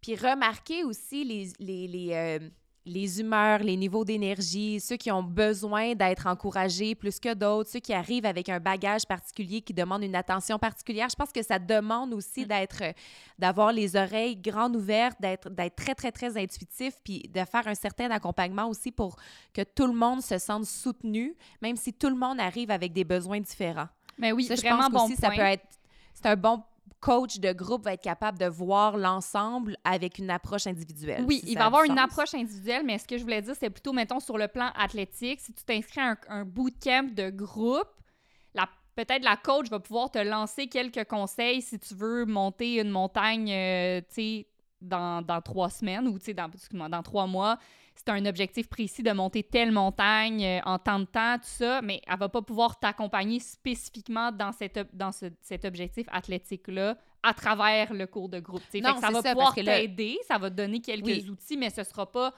puis remarquer aussi les, les, les, euh, les humeurs, les niveaux d'énergie, ceux qui ont besoin d'être encouragés plus que d'autres, ceux qui arrivent avec un bagage particulier qui demande une attention particulière. Je pense que ça demande aussi d'être, euh, d'avoir les oreilles grandes ouvertes, d'être, d'être très, très, très intuitif, puis de faire un certain accompagnement aussi pour que tout le monde se sente soutenu, même si tout le monde arrive avec des besoins différents. Mais oui, ça, je vraiment pense bon qu'aussi, ça point. peut être... C'est un bon coach de groupe va être capable de voir l'ensemble avec une approche individuelle. Oui, si il va avoir une approche individuelle, mais ce que je voulais dire, c'est plutôt, mettons, sur le plan athlétique, si tu t'inscris à un, un bootcamp de groupe, la- peut-être la coach va pouvoir te lancer quelques conseils si tu veux monter une montagne, euh, tu sais, dans, dans trois semaines ou, tu sais, dans, dans trois mois. C'est un objectif précis de monter telle montagne euh, en tant de temps, tout ça, mais elle va pas pouvoir t'accompagner spécifiquement dans, cette, ob- dans ce- cet objectif athlétique-là à travers le cours de groupe. Non, que ça va ça, pouvoir que t'aider, ça va te donner quelques Oui. outils, mais ce sera pas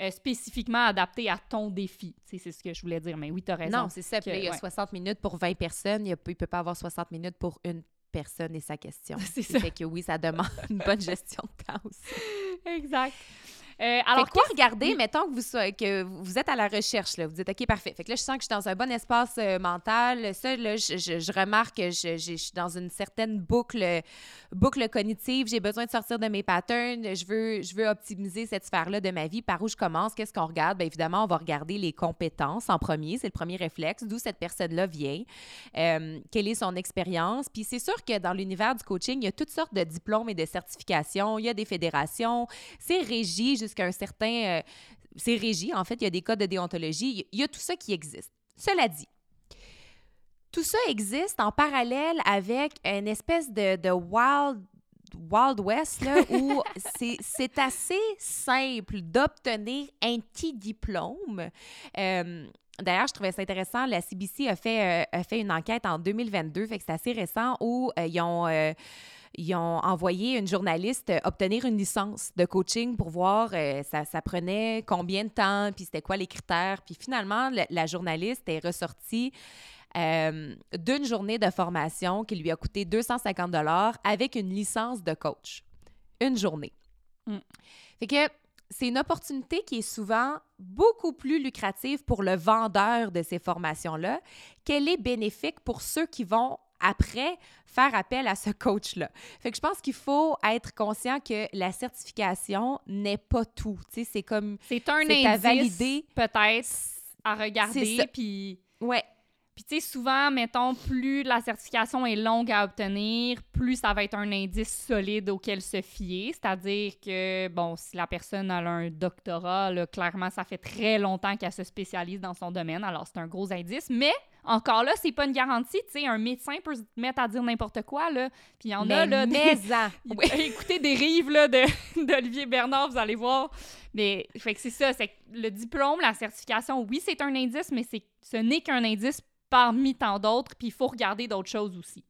euh, spécifiquement adapté à ton défi. C'est ce que je voulais dire, mais oui, tu as raison. Non, c'est ça. Là, il y a ouais. 60 minutes pour 20 personnes. Il ne peut pas avoir 60 minutes pour une personne et sa question. C'est ça. fait que oui, ça demande une bonne gestion de temps aussi. exact. Euh, Alors, quoi regarder, mettons que vous, soyez- que vous êtes à la recherche, là, vous dites, OK, parfait. Fait que là, je sens que je suis dans un bon espace euh, mental. Ça, là, je, je- je remarque que je suis dans une certaine boucle, boucle cognitive. J'ai besoin de sortir de mes patterns. Je veux, je veux optimiser cette sphère-là de ma vie. Par où je commence? Qu'est-ce qu'on regarde? Bien évidemment, on va regarder les compétences en premier. C'est le premier réflexe. D'où cette personne-là vient. Euh, quelle est son expérience? Puis c'est sûr que dans l'univers du coaching, il y a toutes sortes de diplômes et de certifications. Il y a des fédérations. C'est régi jusqu'à un certain... euh, c'est régi, en fait, il y a des codes de déontologie. Il y a tout ça qui existe. Cela dit, tout ça existe en parallèle avec une espèce de, de wild Wild West, là, où c'est- assez simple d'obtenir un petit diplôme. Euh, D'ailleurs, je trouvais ça intéressant. La CBC a fait, euh, a fait une enquête en 2022, fait que c'est assez récent, où euh, ils ont... ils ont envoyé une journaliste euh, obtenir une licence de coaching pour voir euh, ça, ça prenait combien de temps, puis c'était quoi les critères. Puis finalement, la, la journaliste est ressortie euh, d'une journée de formation qui lui a coûté 250 dollars avec une licence de coach. Une journée. Mm. Fait que c'est une opportunité qui est souvent beaucoup plus lucrative pour le vendeur de ces formations-là qu'elle est bénéfique pour ceux qui vont après faire appel à ce coach-là. Fait que je pense qu'il faut être conscient que la certification n'est pas tout. Tu sais, c'est comme... c'est un indice, peut-être, à regarder, puis... Ouais, Puis, tu sais, souvent, mettons, plus la certification est longue à obtenir, plus ça va être un indice solide auquel se fier. C'est-à-dire que, bon, si la personne a un doctorat, là, clairement, ça fait très longtemps qu'elle se spécialise dans son domaine. Alors, c'est un gros indice. Mais, encore là, c'est pas une garantie. Tu sais, un médecin peut se mettre à dire n'importe quoi, là. Puis, il y en mais a, là, des-. Oui. Écoutez des rives là, de, d'Olivier Bernard, vous allez voir. Mais fait que c'est ça, c'est le diplôme, la certification, oui, c'est un indice, mais c'est, ce n'est qu'un indice parmi tant d'autres, puis il faut regarder d'autres choses aussi.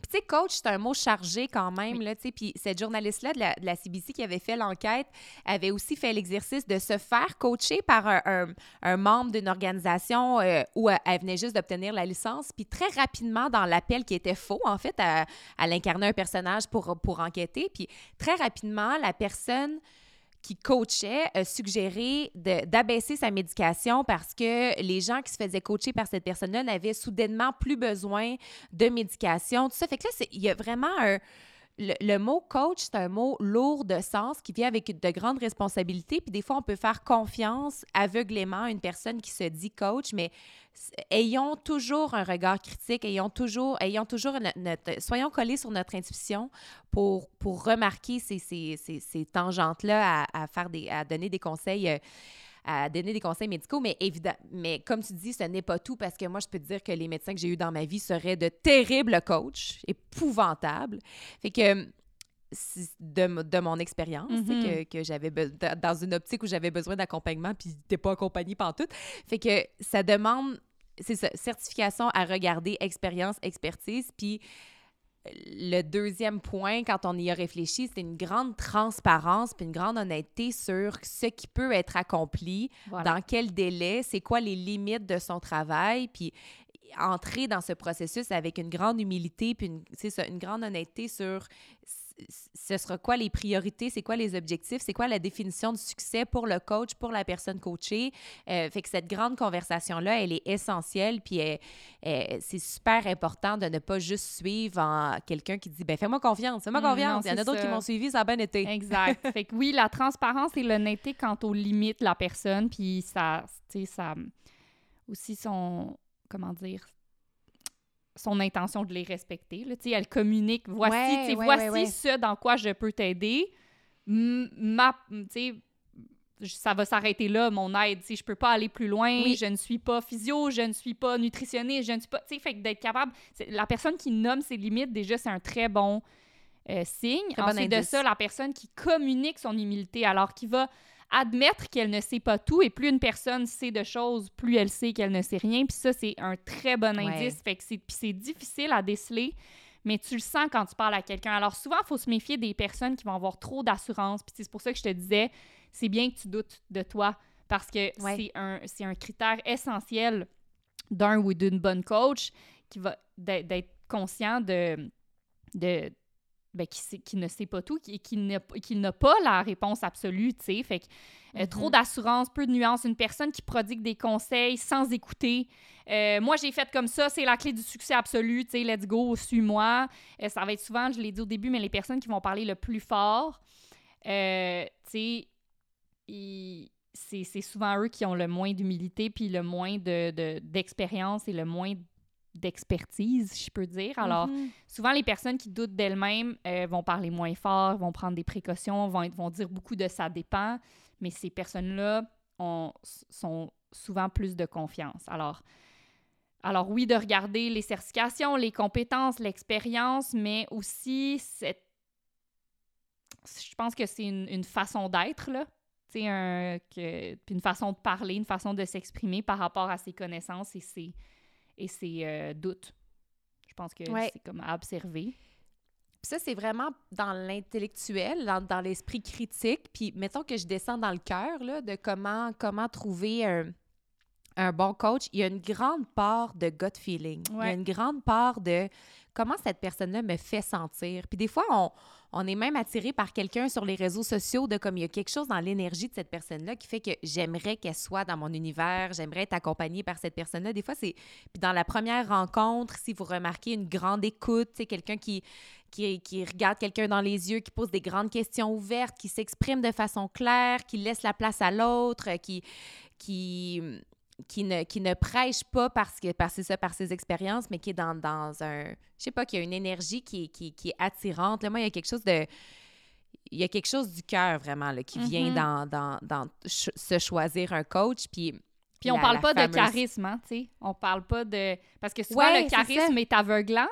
Puis, tu sais, coach, c'est un mot chargé quand même, Oui. là, tu sais. Puis, cette journaliste-là de la, de la CBC qui avait fait l'enquête avait aussi fait l'exercice de se faire coacher par un, un- un membre d'une organisation euh, où elle, elle venait juste d'obtenir la licence. Puis, très rapidement, dans l'appel qui était faux, en fait, elle, elle incarnait un personnage pour, pour enquêter. Puis, très rapidement, la personne qui coachait a suggéré de- d'abaisser sa médication parce que les gens qui se faisaient coacher par cette personne-là n'avaient soudainement plus besoin de médication, tout ça. Fait que là, il y a vraiment un, le, le mot coach, c'est un mot lourd de sens qui vient avec de grandes responsabilités. Puis des fois, on peut faire confiance aveuglément à une personne qui se dit coach, mais ayons toujours un regard critique, ayons toujours, ayons toujours no- notre, soyons collés sur notre intuition pour, pour remarquer ces, ces, ces, ces tangentes-là à, à faire des, à donner des conseils. euh, à donner des conseils médicaux, mais évidemment, mais comme tu dis, ce n'est pas tout parce que moi, je peux te dire que les médecins que j'ai eus dans ma vie seraient de terribles coachs, épouvantables. Fait que c'est de, de mon expérience, Mhm. que, que j'avais dans une optique où j'avais besoin d'accompagnement, puis t'es pas accompagné par tout. Fait que ça demande, c'est ça, certification à regarder, expérience, expertise, puis le deuxième point, quand on y a réfléchi, c'est une grande transparence puis une grande honnêteté sur ce qui peut être accompli, Voilà. dans quel délai, c'est quoi les limites de son travail, puis entrer dans ce processus avec une grande humilité puis une, c'est ça, une grande honnêteté sur ce sera quoi les priorités, c'est quoi les objectifs, c'est quoi la définition de succès pour le coach, pour la personne coachée. Euh, fait que cette grande conversation-là, elle est essentielle, puis elle- elle- c'est super important de ne pas juste suivre en quelqu'un qui dit ben fais-moi confiance, fais-moi Mm, non, confiance. Il y en a d'autres qui m'ont suivi, ça a bien été. Exact. fait que oui, la transparence et l'honnêteté quant aux limites de la personne, puis ça, tu sais, ça aussi son, comment dire, son intention de les respecter. Là. Elle communique, voici, Ouais, voici ouais, ce dans quoi je peux t'aider. Ma, ça va s'arrêter là, mon aide. Si je peux pas aller plus loin, Oui. je ne suis pas physio, je ne suis pas nutritionniste, je ne suis pas. Tu sais, fait que d'être capable. La personne qui nomme ses limites, déjà, c'est un très bon euh, signe. Très bon Ensuite de ça, la personne qui communique son humilité, alors qui va admettre qu'elle ne sait pas tout, et plus une personne sait de choses, plus elle sait qu'elle ne sait rien. Puis ça, c'est un très bon Ouais. indice. Fait que c'est, puis c'est difficile à déceler, mais tu le sens quand tu parles à quelqu'un. Alors souvent, il faut se méfier des personnes qui vont avoir trop d'assurance. Puis c'est pour ça que je te disais, c'est bien que tu doutes de toi, parce que Ouais. c'est, un, c'est un critère essentiel d'un ou d'une bonne coach qui va d'être, d'être conscient de... de ben, qui, sait- qui ne sait pas tout, qui, qui n'a qui n'a pas la réponse absolue, tu sais. Fait que euh, trop Mhm. d'assurance, peu de nuances, une personne qui prodigue des conseils sans écouter. Euh, moi, j'ai fait comme ça, c'est la clé du succès absolu, tu sais, let's go, suis-moi. Euh, ça va être souvent, je l'ai dit au début, mais les personnes qui vont parler le plus fort, tu sais, c'est souvent eux qui ont le moins d'humilité, puis le moins de- de- d'expérience et le moins d'expertise, je peux dire. Alors, Mhm. souvent, les personnes qui doutent d'elles-mêmes euh, vont parler moins fort, vont prendre des précautions, vont, être- vont dire beaucoup de ça dépend, mais ces personnes-là ont- sont souvent plus de confiance. Alors, alors oui, de regarder les certifications, les compétences, l'expérience, mais aussi cette... Je pense que c'est une, une façon d'être, là. Tu sais, un, que, puis une façon de parler, une façon de s'exprimer par rapport à ses connaissances et ses, et ses euh, doutes. Je pense que Ouais. c'est comme à observer. Puis ça, c'est vraiment dans l'intellectuel, dans, dans l'esprit critique. Puis mettons que je descends dans le cœur de comment, comment trouver un, un bon coach. Il y a une grande part de gut feeling. Il y a une grande part de comment cette personne-là me fait sentir? Puis des fois, on, est même attiré par quelqu'un sur les réseaux sociaux de comme il y a quelque chose dans l'énergie de cette personne-là qui fait que j'aimerais qu'elle soit dans mon univers, j'aimerais être accompagnée par cette personne-là. Des fois, c'est... Puis dans la première rencontre, si vous remarquez une grande écoute, c'est quelqu'un qui regarde quelqu'un dans les yeux, qui pose des grandes questions ouvertes, qui s'exprime de façon claire, qui laisse la place à l'autre, qui, qui, qui, ne, qui ne prêche pas parce que c'est ça par ses expériences, mais qui est dans, dans un... Je sais pas, qui a une énergie qui, est- qui, qui est attirante. Là, moi, il y a quelque chose de... Il y a quelque chose du cœur, vraiment, là, qui vient Mhm. dans, dans, dans ch- se choisir un coach. Puis, Puis on la- parle pas de charisme, hein, tu sais. On parle pas de... Parce que souvent, Ouais, le charisme est, aveuglant.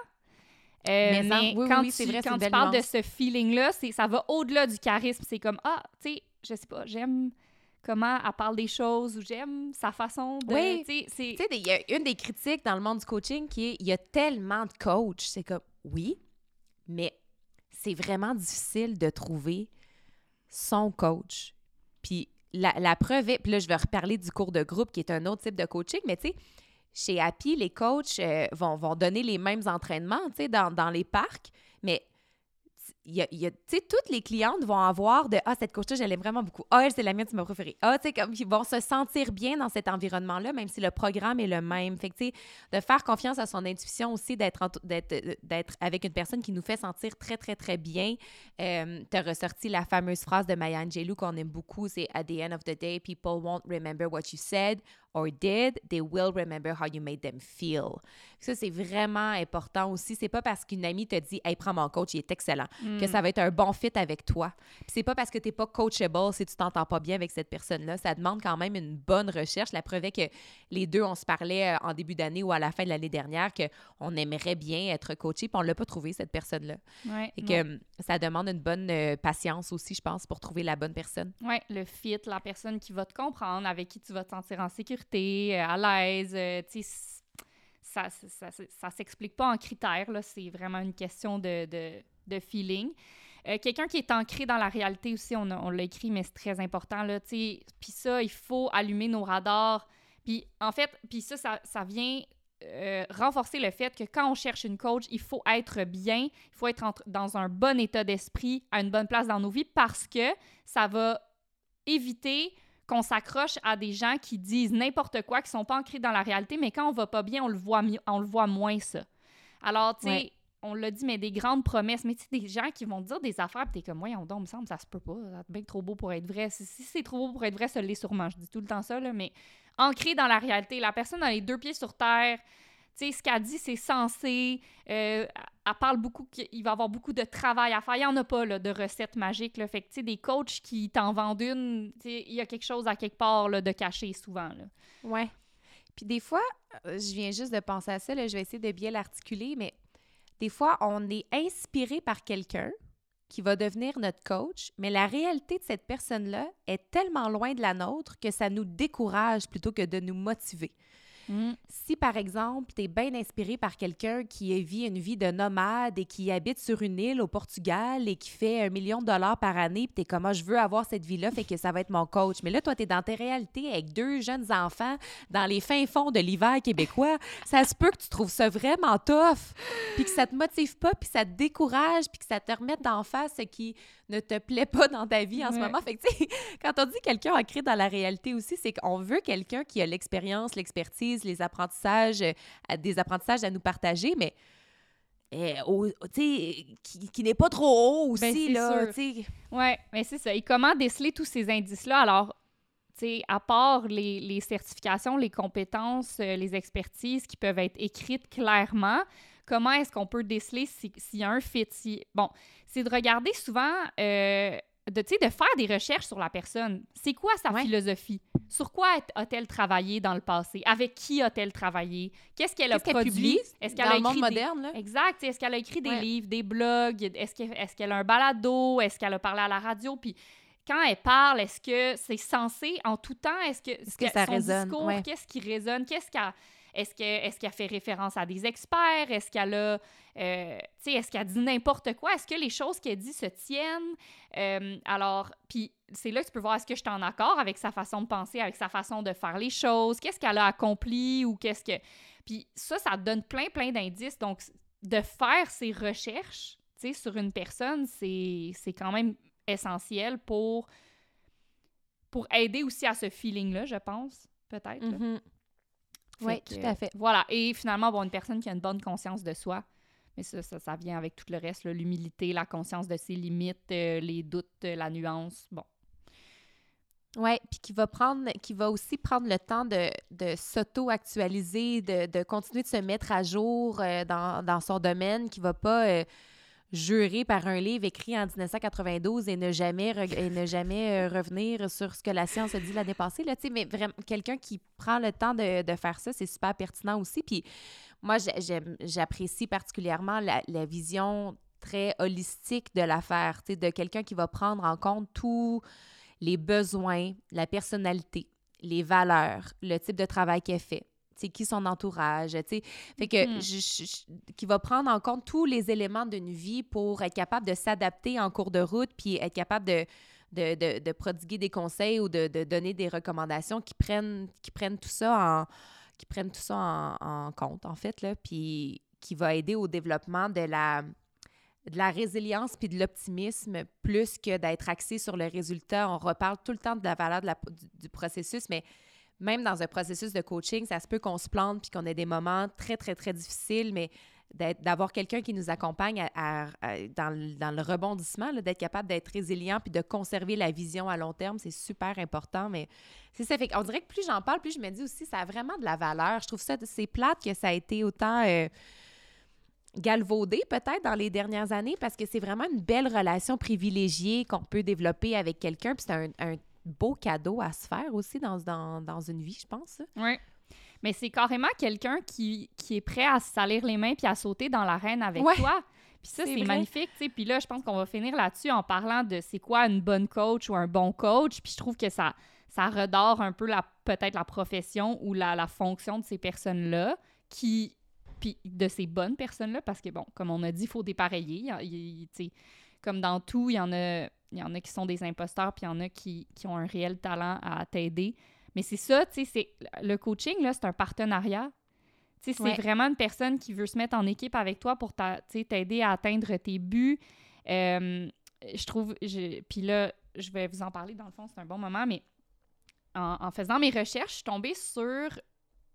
Euh, Mais mais oui, quand oui, tu, vrai, quand tu parles de ce feeling-là, ça va au-delà du charisme. C'est comme, ah, tu sais, je sais pas, j'aime comment elle parle des choses ou j'aime sa façon de... Oui. tu sais, il y a une des critiques dans le monde du coaching qui est il y a tellement de coachs. C'est comme, oui, mais c'est vraiment difficile de trouver son coach. Puis la, la preuve est, puis là, je vais reparler du cours de groupe qui est un autre type de coaching, mais tu sais, chez Happy, les coachs euh, vont, vont donner les mêmes entraînements, tu sais, dans, dans les parcs, mais y a, tu toutes les clientes vont avoir de Ah, cette coach-là, je l'aime vraiment beaucoup. Ah, elle, c'est la mienne, c'est ma préférée. Ah, tu sais, comme ils vont se sentir bien dans cet environnement-là, même si le programme est le même. Fait que, tu sais, de faire confiance à son intuition aussi, d'être euh, avec une personne qui nous fait sentir très, très, très bien. Euh, tu as ressorti la fameuse phrase de Maya Angelou qu'on aime beaucoup c'est At the end of the day, people won't remember what you said or did, they will remember how you made them feel. Ça, c'est vraiment important aussi. C'est pas parce qu'une amie te dit Hey, prends mon coach, il est excellent, que ça va être un bon fit avec toi. C'est pas parce que t'es pas coachable si tu t'entends pas bien avec cette personne-là. Ça demande quand même une bonne recherche. La preuve est que les deux, on se parlait euh, en début d'année ou à la fin de l'année dernière qu'on aimerait bien être coaché, puis on l'a pas trouvé, cette personne-là. Ouais, Et que hum, ça demande une bonne euh, patience aussi, je pense, pour trouver la bonne personne. Ouais, le fit, la personne qui va te comprendre, avec qui tu vas te sentir en sécurité, euh, à l'aise, euh, tu ça, ça, ça, ça- s'explique pas en critères, là, c'est vraiment une question de, de, feeling. Euh, Quelqu'un qui est ancré dans la réalité aussi, on, on l'a écrit, mais c'est très important, là, tu puis ça, il faut allumer nos radars. Puis en fait, puis ça, ça, vient renforcer le fait que quand on cherche une coach, il faut être bien, il faut être dans un bon état d'esprit, à une bonne place dans nos vies, parce que ça va éviter qu'on s'accroche à des gens qui disent n'importe quoi, qui sont pas ancrés dans la réalité, mais quand on va pas bien, on le voit, on le voit moins ça. Alors, tu sais, Ouais. on l'a dit, mais des grandes promesses, mais tu sais, des gens qui vont te dire des affaires, puis t'es comme, voyons donc, il me semble, ça se peut pas, ça bien trop beau pour être vrai. Si, si c'est trop beau pour être vrai, ça l'est sûrement. Je dis tout le temps ça, là, mais ancré dans la réalité, la personne a les deux pieds sur terre, sais, ce qu'elle dit, c'est censé. Euh, elle parle beaucoup qu'il va y avoir beaucoup de travail à faire. Il n'y en a pas de recettes magiques. Là. Fait des coachs qui t'en vendent une, il y a quelque chose à quelque part là, de caché souvent. Là. Ouais. Puis des fois, euh, je viens juste de penser à ça, je vais essayer de bien l'articuler, mais des fois, on est inspiré par quelqu'un qui va devenir notre coach, mais la réalité de cette personne-là est tellement loin de la nôtre que ça nous décourage plutôt que de nous motiver. Si, par exemple, tu es bien inspiré par quelqu'un qui vit une vie de nomade et qui habite sur une île au Portugal et qui fait un million de dollars par année, puis tu es comme, Ah, je veux avoir cette vie-là, fait que ça va être mon coach. Mais là, toi, tu es dans tes réalités avec deux jeunes enfants dans les fins fonds de l'hiver québécois. Ça se peut que tu trouves ça vraiment tough, puis que ça te motive pas, puis ça te décourage, puis que ça te remette d'en face ce qui ne te plaît pas dans ta vie en ce moment. Fait que, quand on dit quelqu'un ancré dans la réalité aussi, c'est qu'on veut quelqu'un qui a l'expérience, l'expertise, les apprentissages, euh, des apprentissages à nous partager, mais euh, au- qui, qui n'est pas trop haut aussi, Ben, sais. Ouais, mais c'est ça. Et comment déceler tous ces indices-là? Alors, tu sais, à part les, les certifications, les compétences, euh, les expertises qui peuvent être écrites clairement, comment est-ce qu'on peut déceler si- s'il y a un fit? Si... Bon, c'est de regarder souvent, euh, de, de faire des recherches sur la personne. C'est quoi sa Ouais. philosophie? Sur quoi a-t-elle travaillé dans le passé? Avec qui a-t-elle travaillé? Qu'est-ce qu'elle a produit? publie Est-ce qu'elle dans a le monde écrit des- moderne, là? Exact. Est-ce qu'elle a écrit des Ouais. livres, des blogs? Est-ce que- est-ce qu'elle a un balado? Est-ce qu'elle a parlé à la radio? Puis quand elle parle, est-ce que c'est censé en tout temps? Est-ce que, Est-ce que ça son résonne? discours, Ouais. qu'est-ce qui résonne? Qu'est-ce qu'elle... Est-ce que- est-ce qu'elle fait référence à des experts? Est-ce qu'elle a... euh, est-ce qu'elle dit n'importe quoi? Est-ce que les choses qu'elle dit se tiennent? Euh, alors, puis c'est là que tu peux voir est-ce que je suis en accord avec sa façon de penser, avec sa façon de faire les choses? Qu'est-ce qu'elle a accompli ou qu'est-ce que... Puis ça, ça donne plein, plein d'indices. Donc, de faire ces recherches, sur une personne, c'est quand même essentiel pour, pour aider aussi à ce feeling-là, je pense, peut-être. Oui, tout à fait. Voilà. Et finalement, avoir une personne qui a une bonne conscience de soi. Mais ça, ça, ça vient avec tout le reste, l'humilité, la conscience de ses limites, euh, les doutes, euh, la nuance. Bon. Oui, puis qui va prendre, qui va aussi prendre le temps de, de s'auto-actualiser, de, de continuer de se mettre à jour euh, dans, dans son domaine, qui va pas euh, jurer par un livre écrit en 1992 et ne jamais, ne jamais euh, revenir sur ce que la science a dit l'année passée. Là, mais vraiment, quelqu'un qui prend le temps de, de faire ça, c'est super pertinent aussi. Puis moi, j'apprécie particulièrement la, la vision très holistique de l'affaire, de quelqu'un qui va prendre en compte tout les besoins, la personnalité, les valeurs, le type de travail qu'elle fait, qui son entourage, tu sais. Fait que, Mhm. je- qui va prendre en compte tous les éléments d'une vie pour être capable de s'adapter en cours de route, puis être capable de, de, de, de prodiguer des conseils ou de, de donner des recommandations qui prennent, qui prennent tout ça en qui prennent tout ça en, en compte, en fait, là, puis qui va aider au développement de la de la résilience puis de l'optimisme plus que d'être axé sur le résultat. On reparle tout le temps de la valeur de la, du, du processus, mais même dans un processus de coaching, ça se peut qu'on se plante puis qu'on ait des moments très, très, très difficiles, mais d'avoir quelqu'un qui nous accompagne à, dans, le, rebondissement, d'être capable d'être résilient puis de conserver la vision à long terme, c'est super important. Mais c'est ça. Fait on dirait que plus j'en parle, plus je me dis aussi, ça a vraiment de la valeur. Je trouve ça, c'est plate que ça a été autant. Euh, galvaudé peut-être dans les dernières années parce que c'est vraiment une belle relation privilégiée qu'on peut développer avec quelqu'un. Puis c'est un, beau cadeau à se faire aussi dans, dans, dans une vie, je pense. Oui. Mais c'est carrément quelqu'un qui, qui, est prêt à se salir les mains puis à sauter dans l'arène avec toi. Puis ça, c'est magnifique, tu sais. Puis là, je pense qu'on va finir là-dessus en parlant de c'est quoi une bonne coach ou un bon coach. Puis je trouve que ça, ça redore un peu la peut-être la profession ou la, la fonction de ces personnes-là qui puis de ces bonnes personnes-là parce que bon, comme on a dit, il faut dépareiller. Il, il, comme dans tout, il y en a il y en a qui sont des imposteurs puis il y en a qui, qui ont un réel talent à t'aider. Mais c'est ça, tu sais, le coaching, là, c'est un partenariat. Tu sais, c'est vraiment une personne qui veut se mettre en équipe avec toi pour t'aider à atteindre tes buts. Euh, je trouve, puis là, je vais vous en parler dans le fond, c'est un bon moment, mais en, faisant mes recherches, je suis tombée sur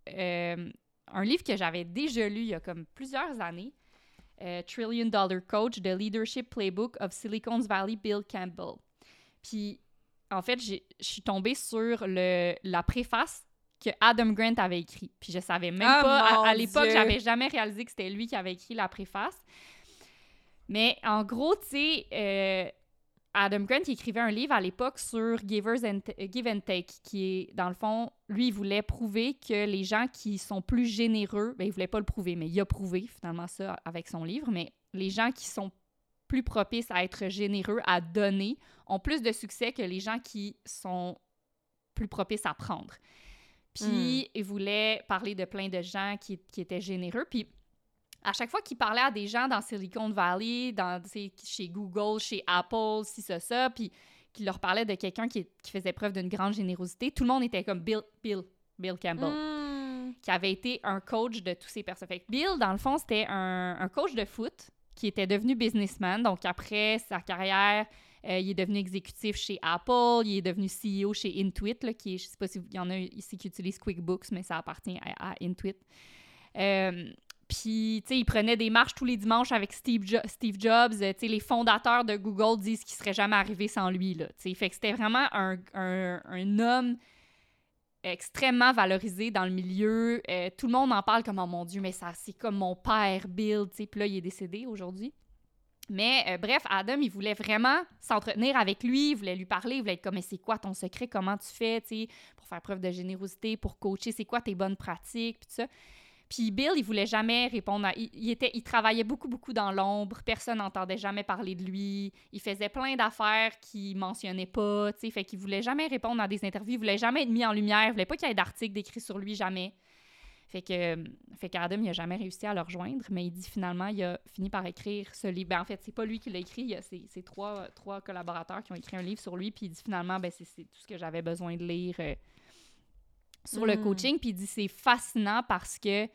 euh, un livre que j'avais déjà lu il y a comme plusieurs années, euh, Trillion Dollar Coach, The Leadership Playbook of Silicon Valley, Bill Campbell. Puis en fait, je suis tombée sur le, la préface que Adam Grant avait écrit. Puis je savais même oh pas, à, l'époque, j'avais jamais réalisé que c'était lui qui avait écrit la préface. Mais en gros, tu sais, euh, Adam Grant il écrivait un livre à l'époque sur Givers and Give and Take, qui est, dans le fond, lui, il voulait prouver que les gens qui sont plus généreux, ben, il voulait pas le prouver, mais il a prouvé finalement ça avec son livre, mais les gens qui sont plus propices à être généreux, à donner, ont plus de succès que les gens qui sont plus propices à prendre. Puis, hmm. il voulait parler de plein de gens qui, qui étaient généreux. Puis, à chaque fois qu'il parlait à des gens dans Silicon Valley, dans, chez Google, chez Apple, si ça, ça, puis qu'il leur parlait de quelqu'un qui, qui, faisait preuve d'une grande générosité, tout le monde était comme Bill, Bill, Bill Campbell, hmm. qui avait été un coach de tous ces personnes. Fait Bill, dans le fond, c'était un, un, coach de foot qui était devenu businessman. Donc, après sa carrière, euh, il est devenu exécutif chez Apple, il est devenu CEO chez Intuit, là, qui est, je sais pas s'il y en a ici qui utilisent QuickBooks, mais ça appartient à, Intuit. Euh, puis, tu sais, il prenait des marches tous les dimanches avec Steve, Jobs. Tu sais, les fondateurs de Google disent qu'il serait jamais arrivé sans lui, là. Tu sais, fait que c'était vraiment un, homme extrêmement valorisé dans le milieu. Euh, tout le monde en parle comme, oh mon Dieu, mais ça, c'est comme mon père Bill, tu sais. Puis là, il est décédé aujourd'hui. Mais euh, bref, Adam, il voulait vraiment s'entretenir avec lui, il voulait lui parler, il voulait être comme, mais c'est quoi ton secret, comment tu fais, tu sais, pour faire preuve de générosité, pour coacher, c'est quoi tes bonnes pratiques, puis tout ça. Puis Bill, il voulait jamais répondre à... Il, était, il travaillait beaucoup, beaucoup dans l'ombre. Personne n'entendait jamais parler de lui. Il faisait plein d'affaires qu'il mentionnait pas, tu sais. Fait qu'il voulait jamais répondre à des interviews. Il voulait jamais être mis en lumière. Il voulait pas qu'il y ait d'articles décrits sur lui, jamais. Fait que fait qu'Adam, il a jamais réussi à le rejoindre, mais il dit finalement, il a fini par écrire ce livre. Ben, en fait, c'est pas lui qui l'a écrit, a ses, trois, trois collaborateurs qui ont écrit un livre sur lui, puis il dit finalement, ben, c'est tout ce que j'avais besoin de lire euh, sur le hmm. coaching. Puis il dit c'est fascinant parce que, tu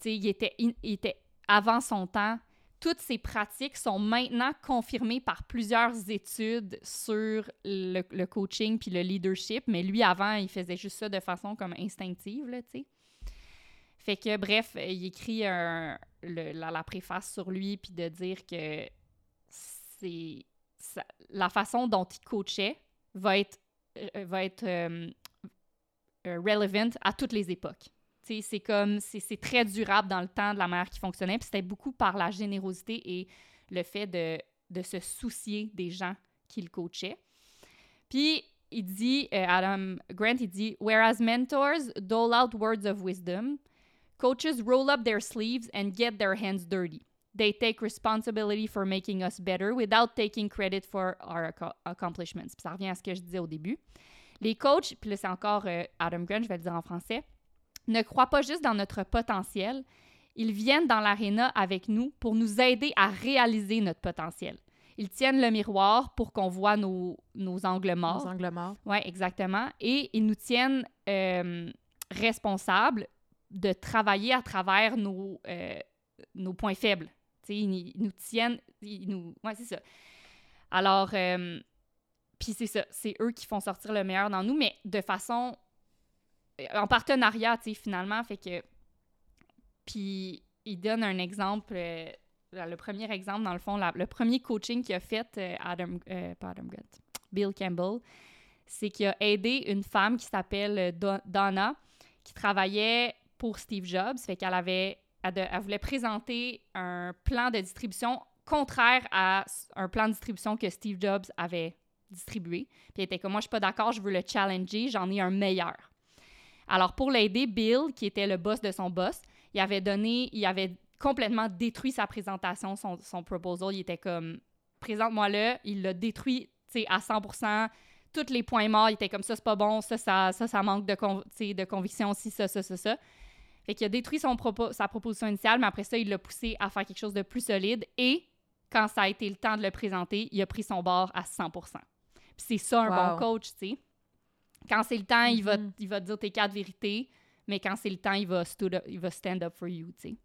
sais, il était, il était avant son temps. Toutes ces pratiques sont maintenant confirmées par plusieurs études sur le, le coaching puis le leadership, mais lui, avant, il faisait juste ça de façon comme instinctive, là, tu sais. Fait que, bref, il écrit la, préface sur lui, puis de dire que c'est la façon dont il coachait va être, euh, va être euh, euh, relevant à toutes les époques. C'est comme, c'est très durable dans le temps de la manière qui fonctionnait, puis c'était beaucoup par la générosité et le fait de, de se soucier des gens qu'il coachait. Puis, il dit, Adam Grant, il dit, Whereas mentors dole out words of wisdom, Coaches roll up their sleeves and get their hands dirty. They take responsibility for making us better without taking credit for our accomplishments. Puis ça revient à ce que je disais au début. Les coachs, puis là c'est encore euh, Adam Grant, je vais le dire en français, ne croient pas juste dans notre potentiel, ils viennent dans l'aréna avec nous pour nous aider à réaliser notre potentiel. Ils tiennent le miroir pour qu'on voit nos, nos angles morts. Nos angles morts. Oui, exactement. Et ils nous tiennent euh, responsables de travailler à travers nos, euh, nos points faibles. sais, ils, ils nous tiennent, ils nous... Ouais, c'est ça. Alors, euh, puis c'est ça, c'est eux qui font sortir le meilleur dans nous, mais de façon... En partenariat, tu sais, finalement, fait que... Puis il donne un exemple... euh, le premier exemple, dans le fond, le premier coaching qu'il a fait, euh, Adam, euh, pas Adam Bill Campbell, c'est qu'il a aidé une femme qui s'appelle euh, Don- Donna, qui travaillait pour Steve Jobs. Fait qu'elle avait, elle, elle voulait présenter un plan de distribution contraire à un plan de distribution que Steve Jobs avait distribué. Puis elle était comme, moi, je suis pas d'accord, je veux le challenger, j'en ai un meilleur. Alors, pour l'aider, Bill, qui était le boss de son boss, il avait donné, il avait complètement détruit sa présentation, son, proposal. Il était comme, présente-moi-le. Il l'a détruit, tu sais, à 100% Tous les points morts, il était comme ça, c'est pas bon, ça, ça, ça, ça manque de, de conviction aussi, ça, ça, ça, ça. Fait qu'il a détruit son propo- sa proposition initiale, mais après ça, il l'a poussé à faire quelque chose de plus solide. Et quand ça a été le temps de le présenter, il a pris son bord à 100 Puis c'est ça un Wow. bon coach, tu sais. Quand c'est le temps, il, va, Mhm. il va te dire tes quatre vérités, mais quand c'est le temps, il va, up- il va stand up for you, tu sais.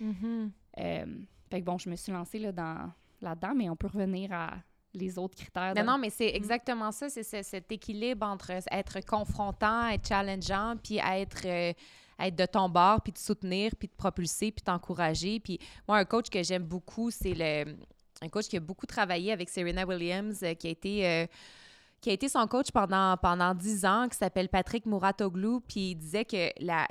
Mhm. Euh, fait que bon, je me suis lancée là, dans, là-dedans, mais on peut revenir à les autres critères. Non, non, mais c'est exactement ça. C'est ce- cet équilibre entre être confrontant, être challengeant, puis être, euh, être de ton bord, puis te soutenir, puis te propulser, puis t'encourager. Puis moi, un coach que j'aime beaucoup, c'est le un coach qui a beaucoup travaillé avec Serena Williams, euh, qui a été... qui a été son coach pendant, pendant 10 ans, qui s'appelle Patrick Mouratoglou, puis il disait que la,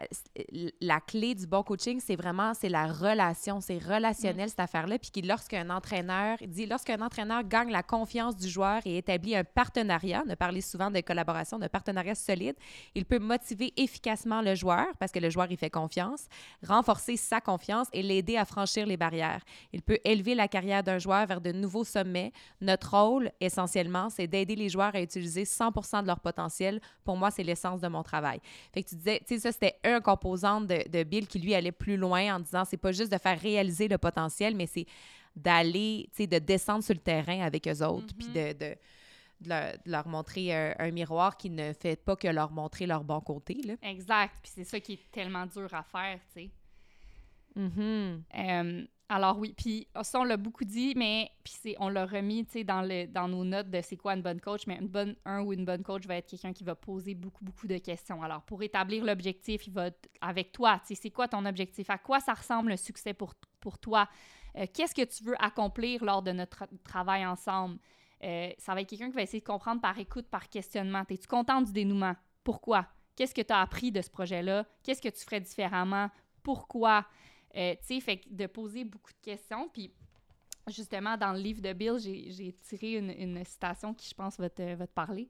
la clé du bon coaching, c'est vraiment, c'est la relation, c'est relationnel, cette affaire-là, puis qu'il- lorsqu'un entraîneur, il dit, lorsqu'un entraîneur gagne la confiance du joueur et établit un partenariat, on a parlé souvent de collaboration, de partenariat solide, il peut motiver efficacement le joueur, parce que le joueur, il fait confiance, renforcer sa confiance et l'aider à franchir les barrières. Il peut élever la carrière d'un joueur vers de nouveaux sommets. Notre rôle, essentiellement, c'est d'aider les joueurs à utiliser 100% de leur potentiel. Pour moi, c'est l'essence de mon travail. Fait que tu disais, tu sais, ça, c'était un composant de, de Bill qui, lui, allait plus loin en disant, c'est pas juste de faire réaliser le potentiel, mais c'est d'aller, tu sais, de descendre sur le terrain avec eux autres, puis de, de, de leur, de leur montrer un, un miroir qui ne fait pas que leur montrer leur bon côté, là. Exact. Puis c'est ça qui est tellement dur à faire, tu sais. Mhm. Euh, alors oui, puis ça, on l'a beaucoup dit, mais puis on l'a remis, dans, dans nos notes de c'est quoi une bonne coach, mais une bonne, un ou une bonne coach va être quelqu'un qui va poser beaucoup, beaucoup de questions. Alors, pour établir l'objectif, il va, avec toi, c'est quoi ton objectif? À quoi ça ressemble le succès pour, toi? Euh, qu'est-ce que tu veux accomplir lors de notre tra- travail ensemble? Euh, ça va être quelqu'un qui va essayer de comprendre par écoute, par questionnement. Es-tu contente du dénouement? Pourquoi? Qu'est-ce que tu as appris de ce projet-là? Qu'est-ce que tu ferais différemment? Pourquoi? Euh, tu sais, fait que de poser beaucoup de questions. Puis, justement, dans le livre de Bill, j'ai tiré une, une citation qui, je pense, va te, va te parler.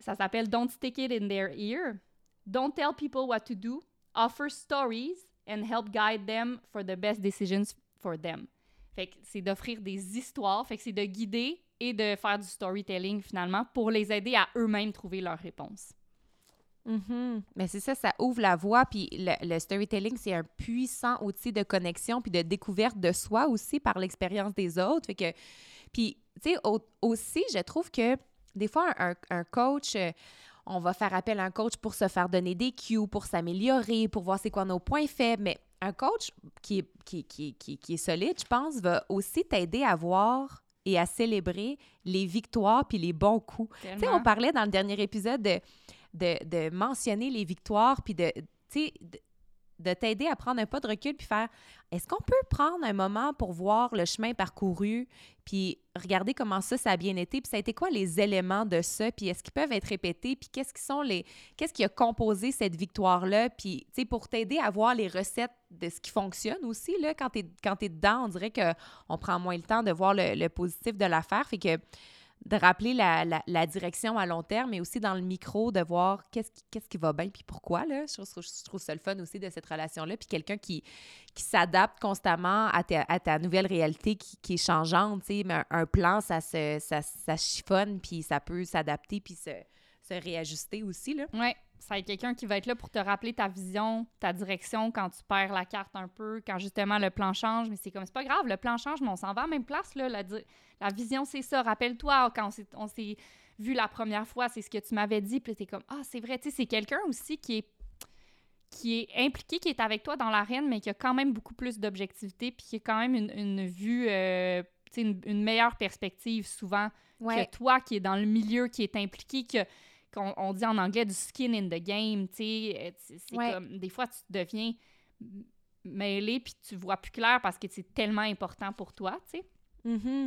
Ça s'appelle Don't stick it in their ear. Don't tell people what to do. Offer stories and help guide them for the best decisions for them. Fait que c'est d'offrir des histoires. Fait que c'est de guider et de faire du storytelling, finalement, pour les aider à eux-mêmes trouver leurs réponses. Mhm. Mais c'est ça, ça ouvre la voie. Puis le, le storytelling, c'est un puissant outil de connexion puis de découverte de soi aussi par l'expérience des autres. Fait que, puis, tu sais, au- aussi, je trouve que des fois, un, un coach, euh, on va faire appel à un coach pour se faire donner des cues, pour s'améliorer, pour voir c'est quoi nos points faibles. Mais un coach qui est, qui, qui, qui, qui est solide, je pense, va aussi t'aider à voir et à célébrer les victoires puis les bons coups. Tu sais, on parlait dans le dernier épisode de, de, de mentionner les victoires, puis de, t'aider à prendre un pas de recul, puis faire est-ce qu'on peut prendre un moment pour voir le chemin parcouru, puis regarder comment ça, ça a bien été, puis ça a été quoi les éléments de ça, puis est-ce qu'ils peuvent être répétés, puis qu'est-ce qui sont les. Qu'est-ce qui a composé cette victoire-là, puis, pour t'aider à voir les recettes de ce qui fonctionne aussi, là, quand t'es quand t'es dedans, on dirait qu'on prend moins le temps de voir le, positif de l'affaire, fait de rappeler la, direction à long terme, mais aussi dans le micro, de voir qu'est-ce qui, qu'est-ce qui va bien, puis pourquoi. Je, trouve, ça le fun aussi de cette relation-là. Puis quelqu'un qui, s'adapte constamment à ta, à ta nouvelle réalité qui, est changeante. Mais un, plan, ça se, chiffonne, puis ça peut s'adapter, puis se, se réajuster aussi. Là. Ça va être quelqu'un qui va être là pour te rappeler ta vision, ta direction quand tu perds la carte un peu, quand justement le plan change. Mais c'est comme, c'est pas grave, le plan change, mais on s'en va à la même place. Là, la, vision, c'est ça. Rappelle-toi, quand on s'est- vu la première fois, c'est ce que tu m'avais dit. Puis t'es comme, ah, c'est vrai. Tu sais, c'est quelqu'un aussi qui est qui est impliqué, qui est avec toi dans l'arène, mais qui a quand même beaucoup plus d'objectivité, puis qui a quand même une, une vue, euh, une, une meilleure perspective souvent Ouais. que toi qui est dans le milieu, qui est impliqué, que qu'on on dit en anglais du skin in the game, tu sais, euh, c'est c'est Ouais. comme des fois tu deviens mêlé puis tu vois plus clair parce que c'est tellement important pour toi, tu sais. Mhm.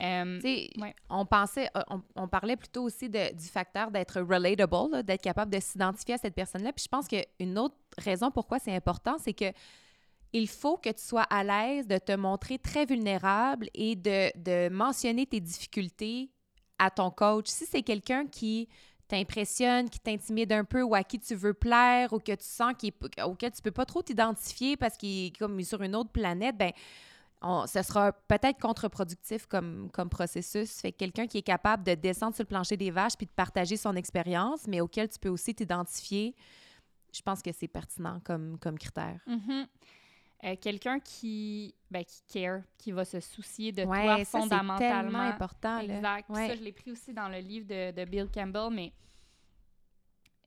Euh, Ouais. on pensait, euh, on, on parlait plutôt aussi de- du facteur d'être relatable, d'être capable de s'identifier à cette personne-là. Puis je pense qu'une autre raison pourquoi c'est important, c'est que il faut que tu sois à l'aise de te montrer très vulnérable et de, de mentionner tes difficultés à ton coach. Si c'est quelqu'un qui t'impressionne, qui t'intimide un peu ou à qui tu veux plaire ou que tu sens qu'il auquel tu peux pas trop t'identifier parce qu'il est comme sur une autre planète, ben on- ce sera peut-être contre-productif comme, comme processus. Fait que quelqu'un qui est capable de descendre sur le plancher des vaches puis de partager son expérience, mais auquel tu peux aussi t'identifier, je pense que c'est pertinent comme, comme critère. mhm. Euh, Quelqu'un qui, ben, qui care, qui va se soucier de Ouais, toi ça, c'est fondamentalement. tellement important. là. Exact. Ouais. Ça, je l'ai pris aussi dans le livre de, de Bill Campbell, mais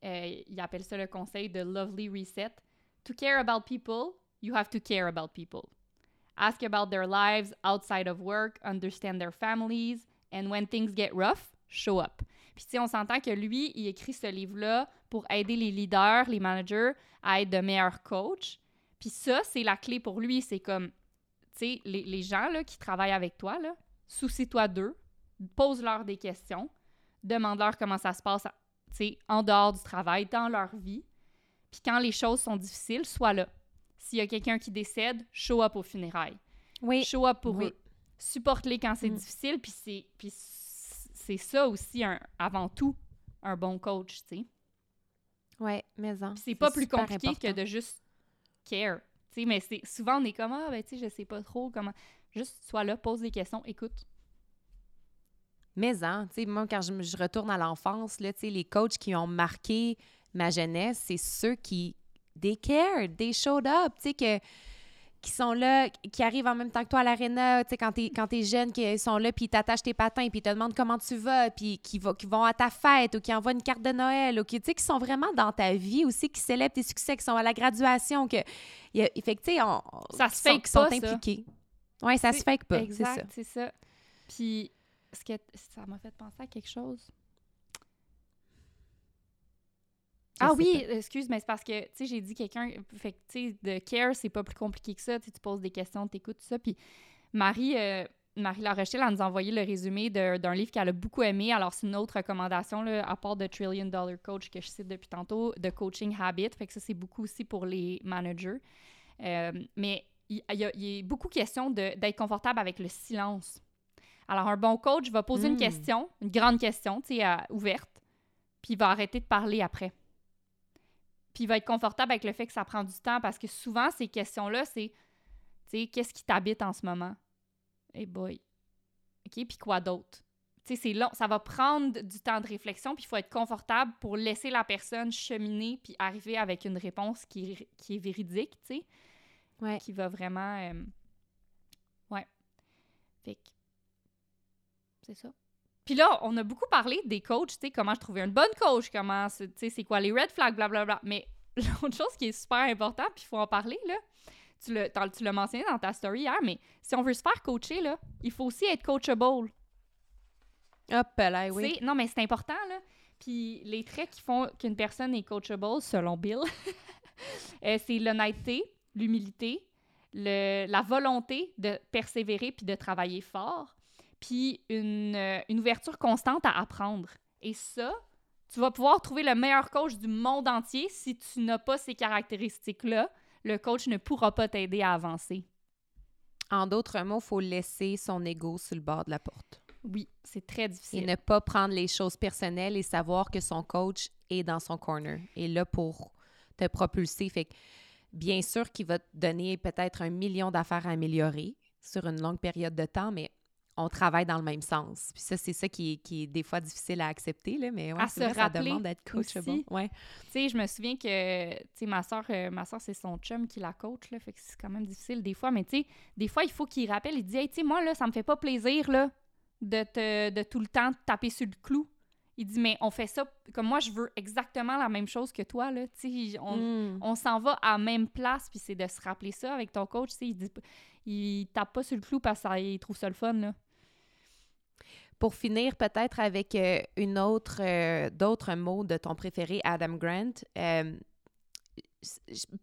euh, il appelle ça le conseil de Lovely Reset. To care about people, you have to care about people. Ask about their lives outside of work, understand their families, and when things get rough, show up. Puis, tu sais, on s'entend que lui, il écrit ce livre-là pour aider les leaders, les managers à être de meilleurs coachs. Puis ça, c'est la clé pour lui. C'est comme, tu sais, les, les gens là, qui travaillent avec toi, là, soucie-toi d'eux, pose-leur des questions, demande-leur comment ça se passe tu sais, en dehors du travail, dans leur vie. Puis quand les choses sont difficiles, sois là. S'il y a quelqu'un qui décède, show up aux funérailles. Oui. Show up pour Oui. eux. Supporte-les quand c'est Mm. difficile. Puis c'est, puis c'est ça aussi, un, avant tout, un bon coach, tu sais. Ouais, mais en. C'est pas plus compliqué important. que de juste care. Mais c'est souvent on est comme ah ben tu sais je sais pas trop comment. Juste sois là, pose des questions, écoute. Mais en, tu sais, moi, quand je, retourne à l'enfance, là, tu sais, les coachs qui ont marqué ma jeunesse, c'est ceux qui, they care, they showed up, tu sais, que qui sont là, qui arrivent en même temps que toi à l'aréna, tu sais, quand t'es, quand jeune, qui sont là, puis ils t'attachent tes patins, puis ils te demandent comment tu vas, puis qui, va, qui vont à ta fête, ou qui envoient une carte de Noël, ou qui, tu sais, qui sont vraiment dans ta vie aussi, qui célèbrent tes succès, qui sont à la graduation, que... y a- fait que, tu sais, on, Ça se sont, fake qui sont pas, ça. impliqués. Ouais, ça se fake pas, c'est exact, ça. c'est ça. Puis ce que ça m'a fait penser à quelque chose. Je Ah oui, excuse, mais c'est parce que, tu sais, j'ai dit quelqu'un, fait que, tu sais, de care, c'est pas plus compliqué que ça, tu poses des questions, t'écoutes tout ça, puis Marie, euh, Marie Larochelle, elle nous a envoyé le résumé d'un livre qu'elle a beaucoup aimé, alors c'est une autre recommandation, là, à part de Trillion Dollar Coach que je cite depuis tantôt, de Coaching Habit, fait que ça, c'est beaucoup aussi pour les managers. Euh, mais il, y a, il est beaucoup question de- d'être confortable avec le silence. Alors, un bon coach va poser une Mm. question, une grande question, tu sais, ouverte, puis il va arrêter de parler après. Puis il va être confortable avec le fait que ça prend du temps parce que souvent, ces questions-là, c'est, tu sais, qu'est-ce qui t'habite en ce moment? Hey boy. OK, puis quoi d'autre? Tu sais, c'est long. Ça va prendre du temps de réflexion, puis il faut être confortable pour laisser la personne cheminer puis arriver avec une réponse qui, est- qui est véridique, tu sais Ouais. qui va vraiment. euh, Ouais. Fait que. C'est ça. Puis là, on a beaucoup parlé des coachs, tu sais, comment je trouvais une bonne coach, comment, c'est- tu sais, c'est quoi les red flags, blablabla. Mais l'autre chose qui est super important, puis il faut en parler, là, tu l'as tu l'as mentionné dans ta story hier, mais si on veut se faire coacher, là, il faut aussi être coachable. Hop là, oui. Non, mais c'est important, là. Puis les traits qui font qu'une personne est coachable, selon Bill, euh, c'est l'honnêteté, l'humilité, le- la volonté de persévérer puis de travailler fort, puis une, euh, une ouverture constante à apprendre. Et ça, tu vas pouvoir trouver le meilleur coach du monde entier si tu n'as pas ces caractéristiques-là. Le coach ne pourra pas t'aider à avancer. En d'autres mots, il faut laisser son ego sur le bord de la porte. Oui, c'est très Et difficile. ne pas prendre les choses personnelles et savoir que son coach est dans son corner. Et là pour te propulser. Fait que bien sûr qu'il va te donner peut-être un million d'affaires à améliorer sur une longue période de temps, mais on travaille dans le même sens. Puis ça, c'est ça qui est, qui est des fois difficile à accepter, là, mais ouais, À se vrai, ça rappeler demande d'être coachable. aussi. Ouais. Tu sais, je me souviens que, tu sais, ma soeur, ma soeur, c'est son chum qui la coach, là, fait que c'est quand même difficile des fois, mais tu sais, des fois, il faut qu'il rappelle, il dit, hey, tu sais, moi, là, ça me fait pas plaisir, là, de, te, de tout le temps te taper sur le clou. Il dit, mais on fait ça, comme moi, je veux exactement la même chose que toi, là. Tu sais, on, Mm. on s'en va à la même place, puis c'est de se rappeler ça avec ton coach, tu sais. Il, dit, il tape pas sur le clou parce qu'il trouve ça le fun, là. Pour finir, peut-être avec euh, une autre, euh, d'autres mots de ton préféré, Adam Grant. euh,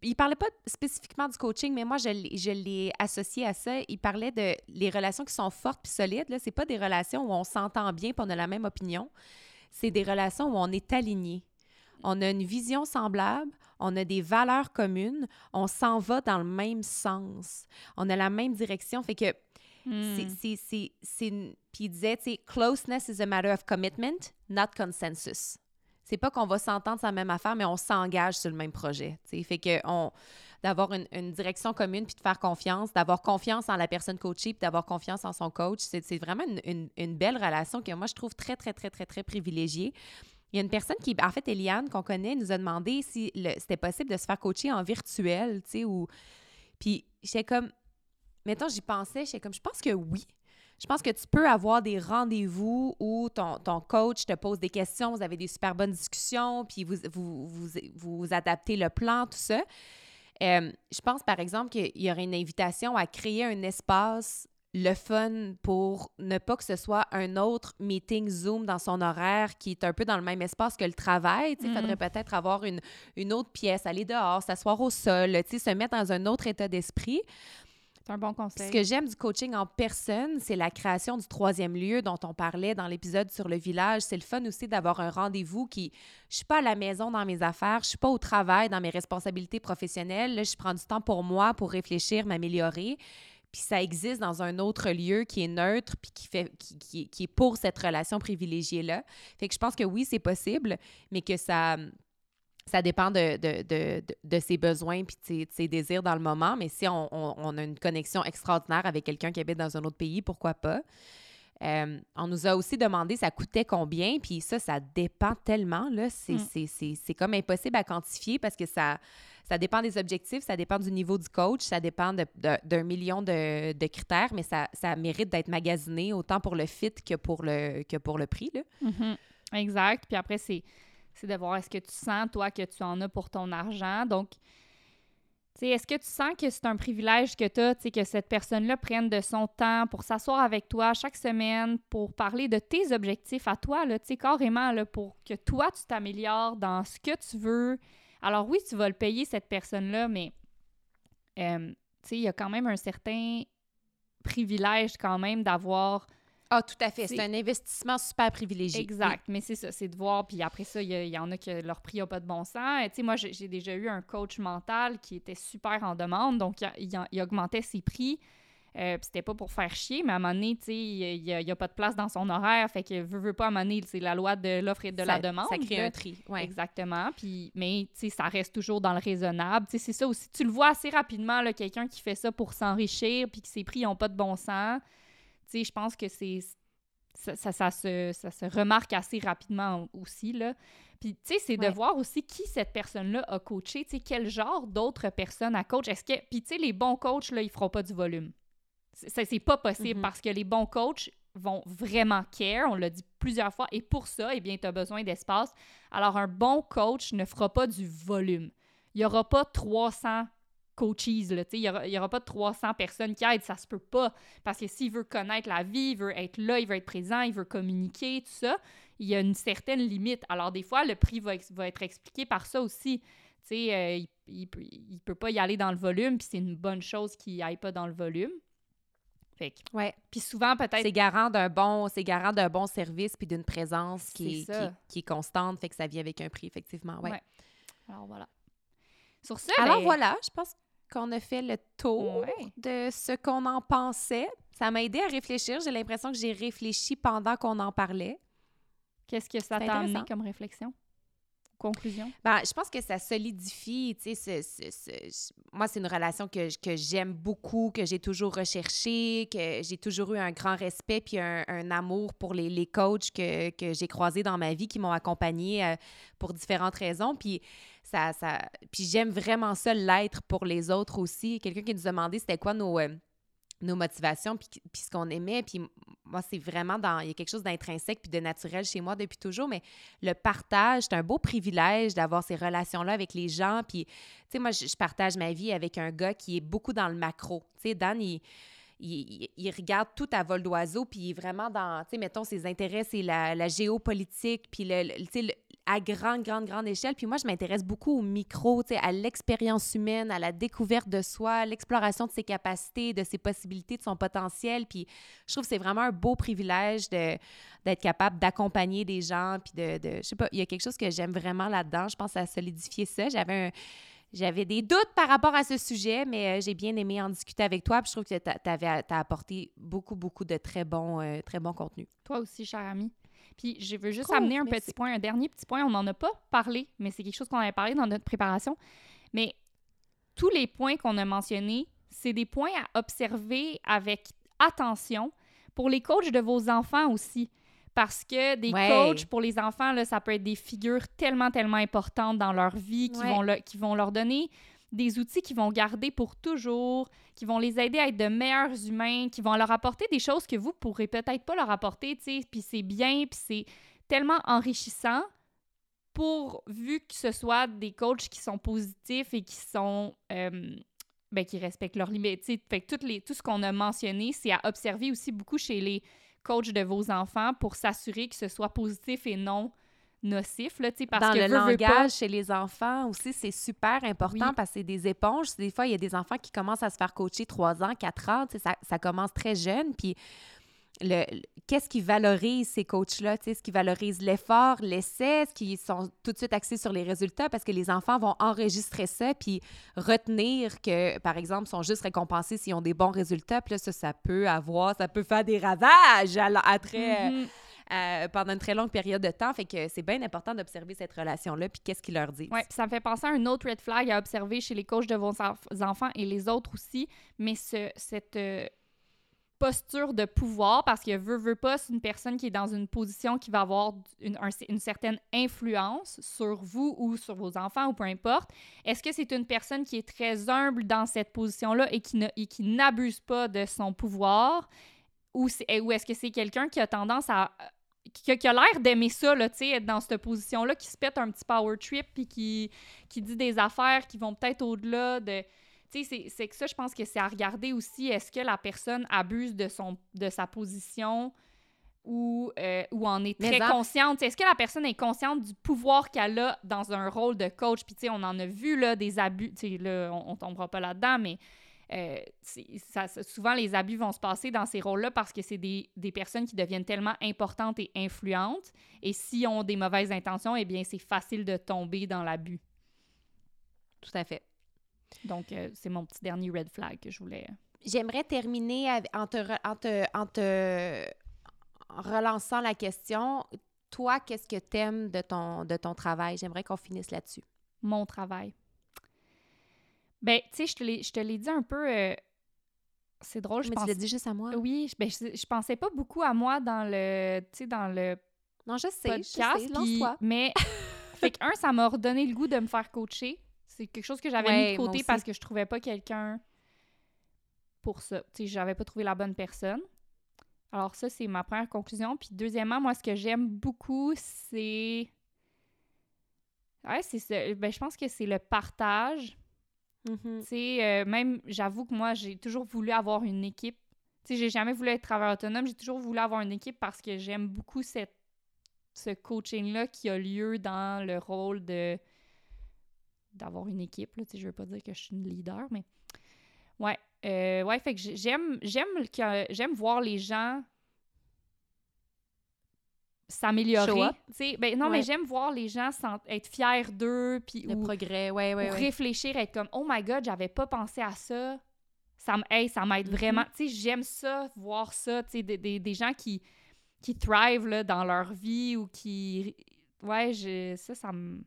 il parlait pas spécifiquement du coaching, mais moi, je l'ai, associé à ça. Il parlait de les relations qui sont fortes puis solides. Là, c'est pas des relations où on s'entend bien puis on a la même opinion. C'est des relations où on est aligné. On a une vision semblable, on a des valeurs communes, on s'en va dans le même sens. On a la même direction. Fait que Hmm. c'est- une- Puis il disait, tu sais, closeness is a matter of commitment, not consensus. C'est pas qu'on va s'entendre sur la même affaire, mais on s'engage sur le même projet. tu sais. Fait que on, d'avoir une, une direction commune puis de faire confiance, d'avoir confiance en la personne coachée puis d'avoir confiance en son coach, c'est vraiment une, une- une belle relation que moi, je trouve très, très, très, très, très privilégiée. Il y a une personne qui, en fait, Eliane, qu'on connaît, nous a demandé si c'était possible de se faire coacher en virtuel, tu sais, ou... Puis j'étais comme, mettons, j'y pensais, j'étais comme, je pense que oui. Je pense que tu peux avoir des rendez-vous où ton, ton coach te pose des questions, vous avez des super bonnes discussions, puis vous, vous, vous, vous adaptez le plan, tout ça. Euh, je pense, par exemple, qu'il y aurait une invitation à créer un espace le fun pour ne pas que ce soit un autre meeting Zoom dans son horaire qui est un peu dans le même espace que le travail. Il faudrait peut-être avoir une, une autre pièce, aller dehors, s'asseoir au sol, se mettre dans un autre état d'esprit. C'est un bon conseil. Ce que j'aime du coaching en personne, c'est la création du troisième lieu dont on parlait dans l'épisode sur le village. C'est le fun aussi d'avoir un rendez-vous qui... Je suis pas à la maison dans mes affaires, je suis pas au travail dans mes responsabilités professionnelles. Je prends du temps pour moi, pour réfléchir, m'améliorer. Puis ça existe dans un autre lieu qui est neutre puis qui, fait, qui est pour cette relation privilégiée-là. Fait que je pense que oui, c'est possible, mais que ça ça dépend de, de, de, de, de ses besoins puis de ses, désirs dans le moment. Mais si on, on, on a une connexion extraordinaire avec quelqu'un qui habite dans un autre pays, pourquoi pas? Euh, on nous a aussi demandé ça coûtait combien, puis ça, ça dépend tellement. là. C'est Mm. c'est- comme impossible à quantifier parce que ça, ça dépend des objectifs, ça dépend du niveau du coach, ça dépend d'un million de, de critères, mais ça, ça mérite d'être magasiné autant pour le fit que pour le, que pour le prix. Là. Mhm. Exact. Puis après, c'est, c'est de voir est-ce que tu sens, toi, que tu en as pour ton argent. Donc, tu est-ce que tu sens que c'est un privilège que tu as, que cette personne-là prenne de son temps pour s'asseoir avec toi chaque semaine, pour parler de tes objectifs à toi, là, carrément, là, pour que toi, tu t'améliores dans ce que tu veux. Alors oui, tu vas le payer, cette personne-là, mais, euh, il y a quand même un certain privilège quand même d'avoir Ah, tout à fait. C'est- un investissement super privilégié. Exact, mais c'est ça, c'est de voir. Puis après ça, il y, en a que leur prix n'a pas de bon sens. Tu sais, moi, j'ai déjà eu un coach mental qui était super en demande, donc il, augmentait ses prix. Euh, puis c'était pas pour faire chier, mais à un moment donné, tu sais, il n'y a, pas de place dans son horaire. Fait que veut, veut pas, à un moment donné, c'est la loi de l'offre et de Ça- la demande. Ça crée un tri. Ouais. Exactement. Puis, mais tu sais, ça reste toujours dans le raisonnable. Tu sais, c'est ça aussi. Tu le vois assez rapidement, là, quelqu'un qui fait ça pour s'enrichir, puis que ses prix n'ont pas de bon sens. Je pense que c'est ça, ça, ça se, ça se remarque assez rapidement aussi, là. Puis, tu sais, c'est Ouais. de voir aussi qui cette personne-là a coaché, tu sais, quel genre d'autres personnes a coach. Est-ce que... Puis, tu sais, les bons coachs, là, ils feront pas du volume. C'est- pas possible Mhm. parce que les bons coachs vont vraiment care, on l'a dit plusieurs fois, et pour ça, eh bien, tu as besoin d'espace. Alors, un bon coach ne fera pas du volume. Il n'y aura pas 300 coaches, là, il n'y aura, pas 300 personnes qui aident, ça se peut pas. Parce que s'il veut connaître la vie, il veut être là, il veut être présent, il veut communiquer, tout ça, il y a une certaine limite. Alors, des fois, le prix va, va être expliqué par ça aussi. Euh, il, il, peut- pas y aller dans le volume, puis c'est une bonne chose qu'il aille pas dans le volume. Fait Ouais. puis souvent, peut-être C'est garant d'un bon, c'est garant d'un bon service puis d'une présence qui est, C'est ça. qui, qui est constante, fait que ça vient avec un prix, effectivement. Ouais. Ouais. Alors voilà. Sur ce, Alors ben, voilà, je pense qu'on a fait le tour Ouais. de ce qu'on en pensait. Ça m'a aidé à réfléchir. J'ai l'impression que j'ai réfléchi pendant qu'on en parlait. Qu'est-ce que ça t'a amené comme réflexion? Conclusion? Ben, je pense que ça solidifie, tu sais, ce- ce- ce- moi, c'est une relation que, que j'aime beaucoup, que j'ai toujours recherchée, que j'ai toujours eu un grand respect puis un, un amour pour les, les coachs que, que j'ai croisés dans ma vie, qui m'ont accompagnée euh, pour différentes raisons. Puis, puis j'aime vraiment ça, l'être pour les autres aussi. Quelqu'un qui nous a demandé c'était quoi nos... euh, motivations, puis, ce qu'on aimait. Puis moi, c'est vraiment dans. Il y a quelque chose d'intrinsèque puis de naturel chez moi depuis toujours, mais le partage, c'est un beau privilège d'avoir ces relations-là avec les gens. Puis, tu sais, moi, je, partage ma vie avec un gars qui est beaucoup dans le macro. Tu sais, Dan, il, regarde tout à vol d'oiseau, puis il est vraiment dans, tu sais, mettons, ses intérêts, c'est la, géopolitique, puis le, le, à grande, grande, grande échelle. Puis moi, je m'intéresse beaucoup au micro, tu sais, à l'expérience humaine, à la découverte de soi, l'exploration de ses capacités, de ses possibilités, de son potentiel. Puis je trouve que c'est vraiment un beau privilège d'être capable d'accompagner des gens, puis de, de, je sais pas, il y a quelque chose que j'aime vraiment là-dedans. Je pense à solidifier ça. J'avais un j'avais des doutes par rapport à ce sujet, mais euh, j'ai bien aimé en discuter avec toi. Puis je trouve que tu as apporté beaucoup, beaucoup de très bons, euh, très bons contenus. Toi aussi, cher ami. Puis je veux juste amener un petit point, un dernier petit point. On n'en a pas parlé, mais c'est quelque chose qu'on avait parlé dans notre préparation. Mais tous les points qu'on a mentionnés, c'est des points à observer avec attention pour les coachs de vos enfants aussi. Parce que des coachs pour les enfants, là, ça peut être des figures tellement, tellement importantes dans leur vie qui, vont, qui vont leur donner des outils qu'ils vont garder pour toujours, qui vont les aider à être de meilleurs humains, qui vont leur apporter des choses que vous pourrez peut-être pas leur apporter, tu sais, puis c'est bien, puis c'est tellement enrichissant pour, vu que ce soit des coachs qui sont positifs et qui sont... Euh, ben, qui respectent leurs limites. Fait que les, tout ce qu'on a mentionné, c'est à observer aussi beaucoup chez les coach de vos enfants pour s'assurer que ce soit positif et non nocif, là, parce Dans que le langage chez les enfants aussi, c'est super important parce que c'est des éponges. Des fois, il y a des enfants qui commencent à se faire coacher 3 ans, 4 ans, ça, ça commence très jeune, puis le, qu'est-ce qui valorise ces coachs-là, ce qui valorise l'effort, l'essai, ce qui sont tout de suite axés sur les résultats parce que les enfants vont enregistrer ça puis retenir que, par exemple, sont juste récompensés s'ils ont des bons résultats. Puis là, ça, ça peut avoir, ça peut faire des ravages à, très, mm-hmm. euh, pendant une très longue période de temps. Fait que c'est bien important d'observer cette relation-là puis qu'est-ce qu'ils leur disent. Oui, ça me fait penser à un autre red flag à observer chez les coachs de vos enfants et les autres aussi, mais ce, cette... Euh, posture de pouvoir parce que veut, veut pas, c'est une personne qui est dans une position qui va avoir une, une, certaine influence sur vous ou sur vos enfants ou peu importe. Est-ce que c'est une personne qui est très humble dans cette position-là et qui, n'abuse pas de son pouvoir? Ou, ou est-ce que c'est quelqu'un qui a tendance à qui, a l'air d'aimer ça, là, être dans cette position-là, qui se pète un petit power trip, puis qui, qui dit des affaires qui vont peut-être au-delà de c'est que ça, je pense que c'est à regarder aussi. Est-ce que la personne abuse de, son, de sa position ou, euh, ou en est très consciente? Est-ce que la personne est consciente du pouvoir qu'elle a dans un rôle de coach? Puis, tu sais, on en a vu, là, des abus. Tu sais, là, on, tombera pas là-dedans, mais euh, ça, souvent, les abus vont se passer dans ces rôles-là parce que c'est des, des, personnes qui deviennent tellement importantes et influentes. Et s'ils ont des mauvaises intentions, eh bien, c'est facile de tomber dans l'abus. Tout à fait. Donc, euh, c'est mon petit dernier red flag que je voulais. J'aimerais terminer en, te, relançant la question. Toi, qu'est-ce que tu aimes de ton, de ton travail? J'aimerais qu'on finisse là-dessus. Mon travail. Ben, tu sais, je te l'ai dit un peu. Euh, c'est drôle, je Mais tu l'as dit juste à moi. Oui, ben, je, je, pensais pas beaucoup à moi dans le, tu sais, dans le Non, je sais, podcast, je sais, lance-toi. Mais, fait que, un, ça m'a redonné le goût de me faire coacher. C'est quelque chose que j'avais mis de côté parce que je trouvais pas quelqu'un pour ça. Tu sais, j'avais pas trouvé la bonne personne. Alors ça, c'est ma première conclusion. Puis deuxièmement, moi, ce que j'aime beaucoup, c'est... Ouais, c'est ça. Ben, je pense que c'est le partage. Tu sais, euh, même, j'avoue que moi, j'ai toujours voulu avoir une équipe. Tu sais, j'ai jamais voulu être travailleur autonome. J'ai toujours voulu avoir une équipe parce que j'aime beaucoup cette, ce coaching-là qui a lieu dans le rôle de d'avoir une équipe. Là, je veux pas dire que je suis une leader, mais ouais. Euh, ouais, fait que j'aime j'aime j'aime voir les gens s'améliorer. Ben, non, mais j'aime voir les gens être fiers d'eux. Puis, Le progrès, ouais, ouais, ou réfléchir, être comme, oh my god, j'avais pas pensé à ça. Ça m'aide ça m'aide mm-hmm. vraiment. Tu sais, j'aime ça, voir ça. Tu sais, des, des, des, gens qui, qui thrive là, dans leur vie ou qui. Ouais, je, ça, ça me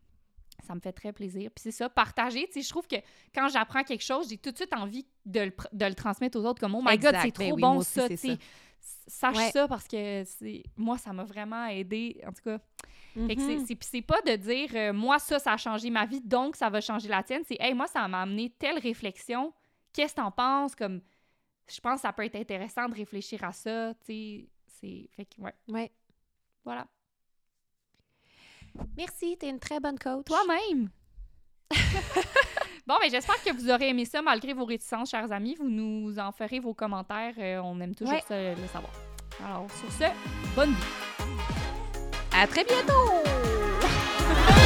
ça me fait très plaisir. Puis c'est ça, partager. Tu sais, je trouve que quand j'apprends quelque chose, j'ai tout de suite envie de le, de le transmettre aux autres comme Oh my God, c'est ben trop bon ça. Tu sais, sache ça parce que moi, ça m'a vraiment aidé. En tout cas, mm-hmm. c'est pas de dire euh, Moi, ça, ça a changé ma vie, donc ça va changer la tienne. C'est Hey, moi, ça m'a amené telle réflexion. Qu'est-ce que t'en penses? Comme je pense que ça peut être intéressant de réfléchir à ça, tu sais. C'est. Fait que, ouais. Ouais. Voilà. Merci, t'es une très bonne coach. Toi-même! bon, mais j'espère que vous aurez aimé ça malgré vos réticences, chers amis. Vous nous en ferez vos commentaires. euh, on aime toujours Ouais. ça, le savoir. Alors, sur ce, bonne vie! À très bientôt!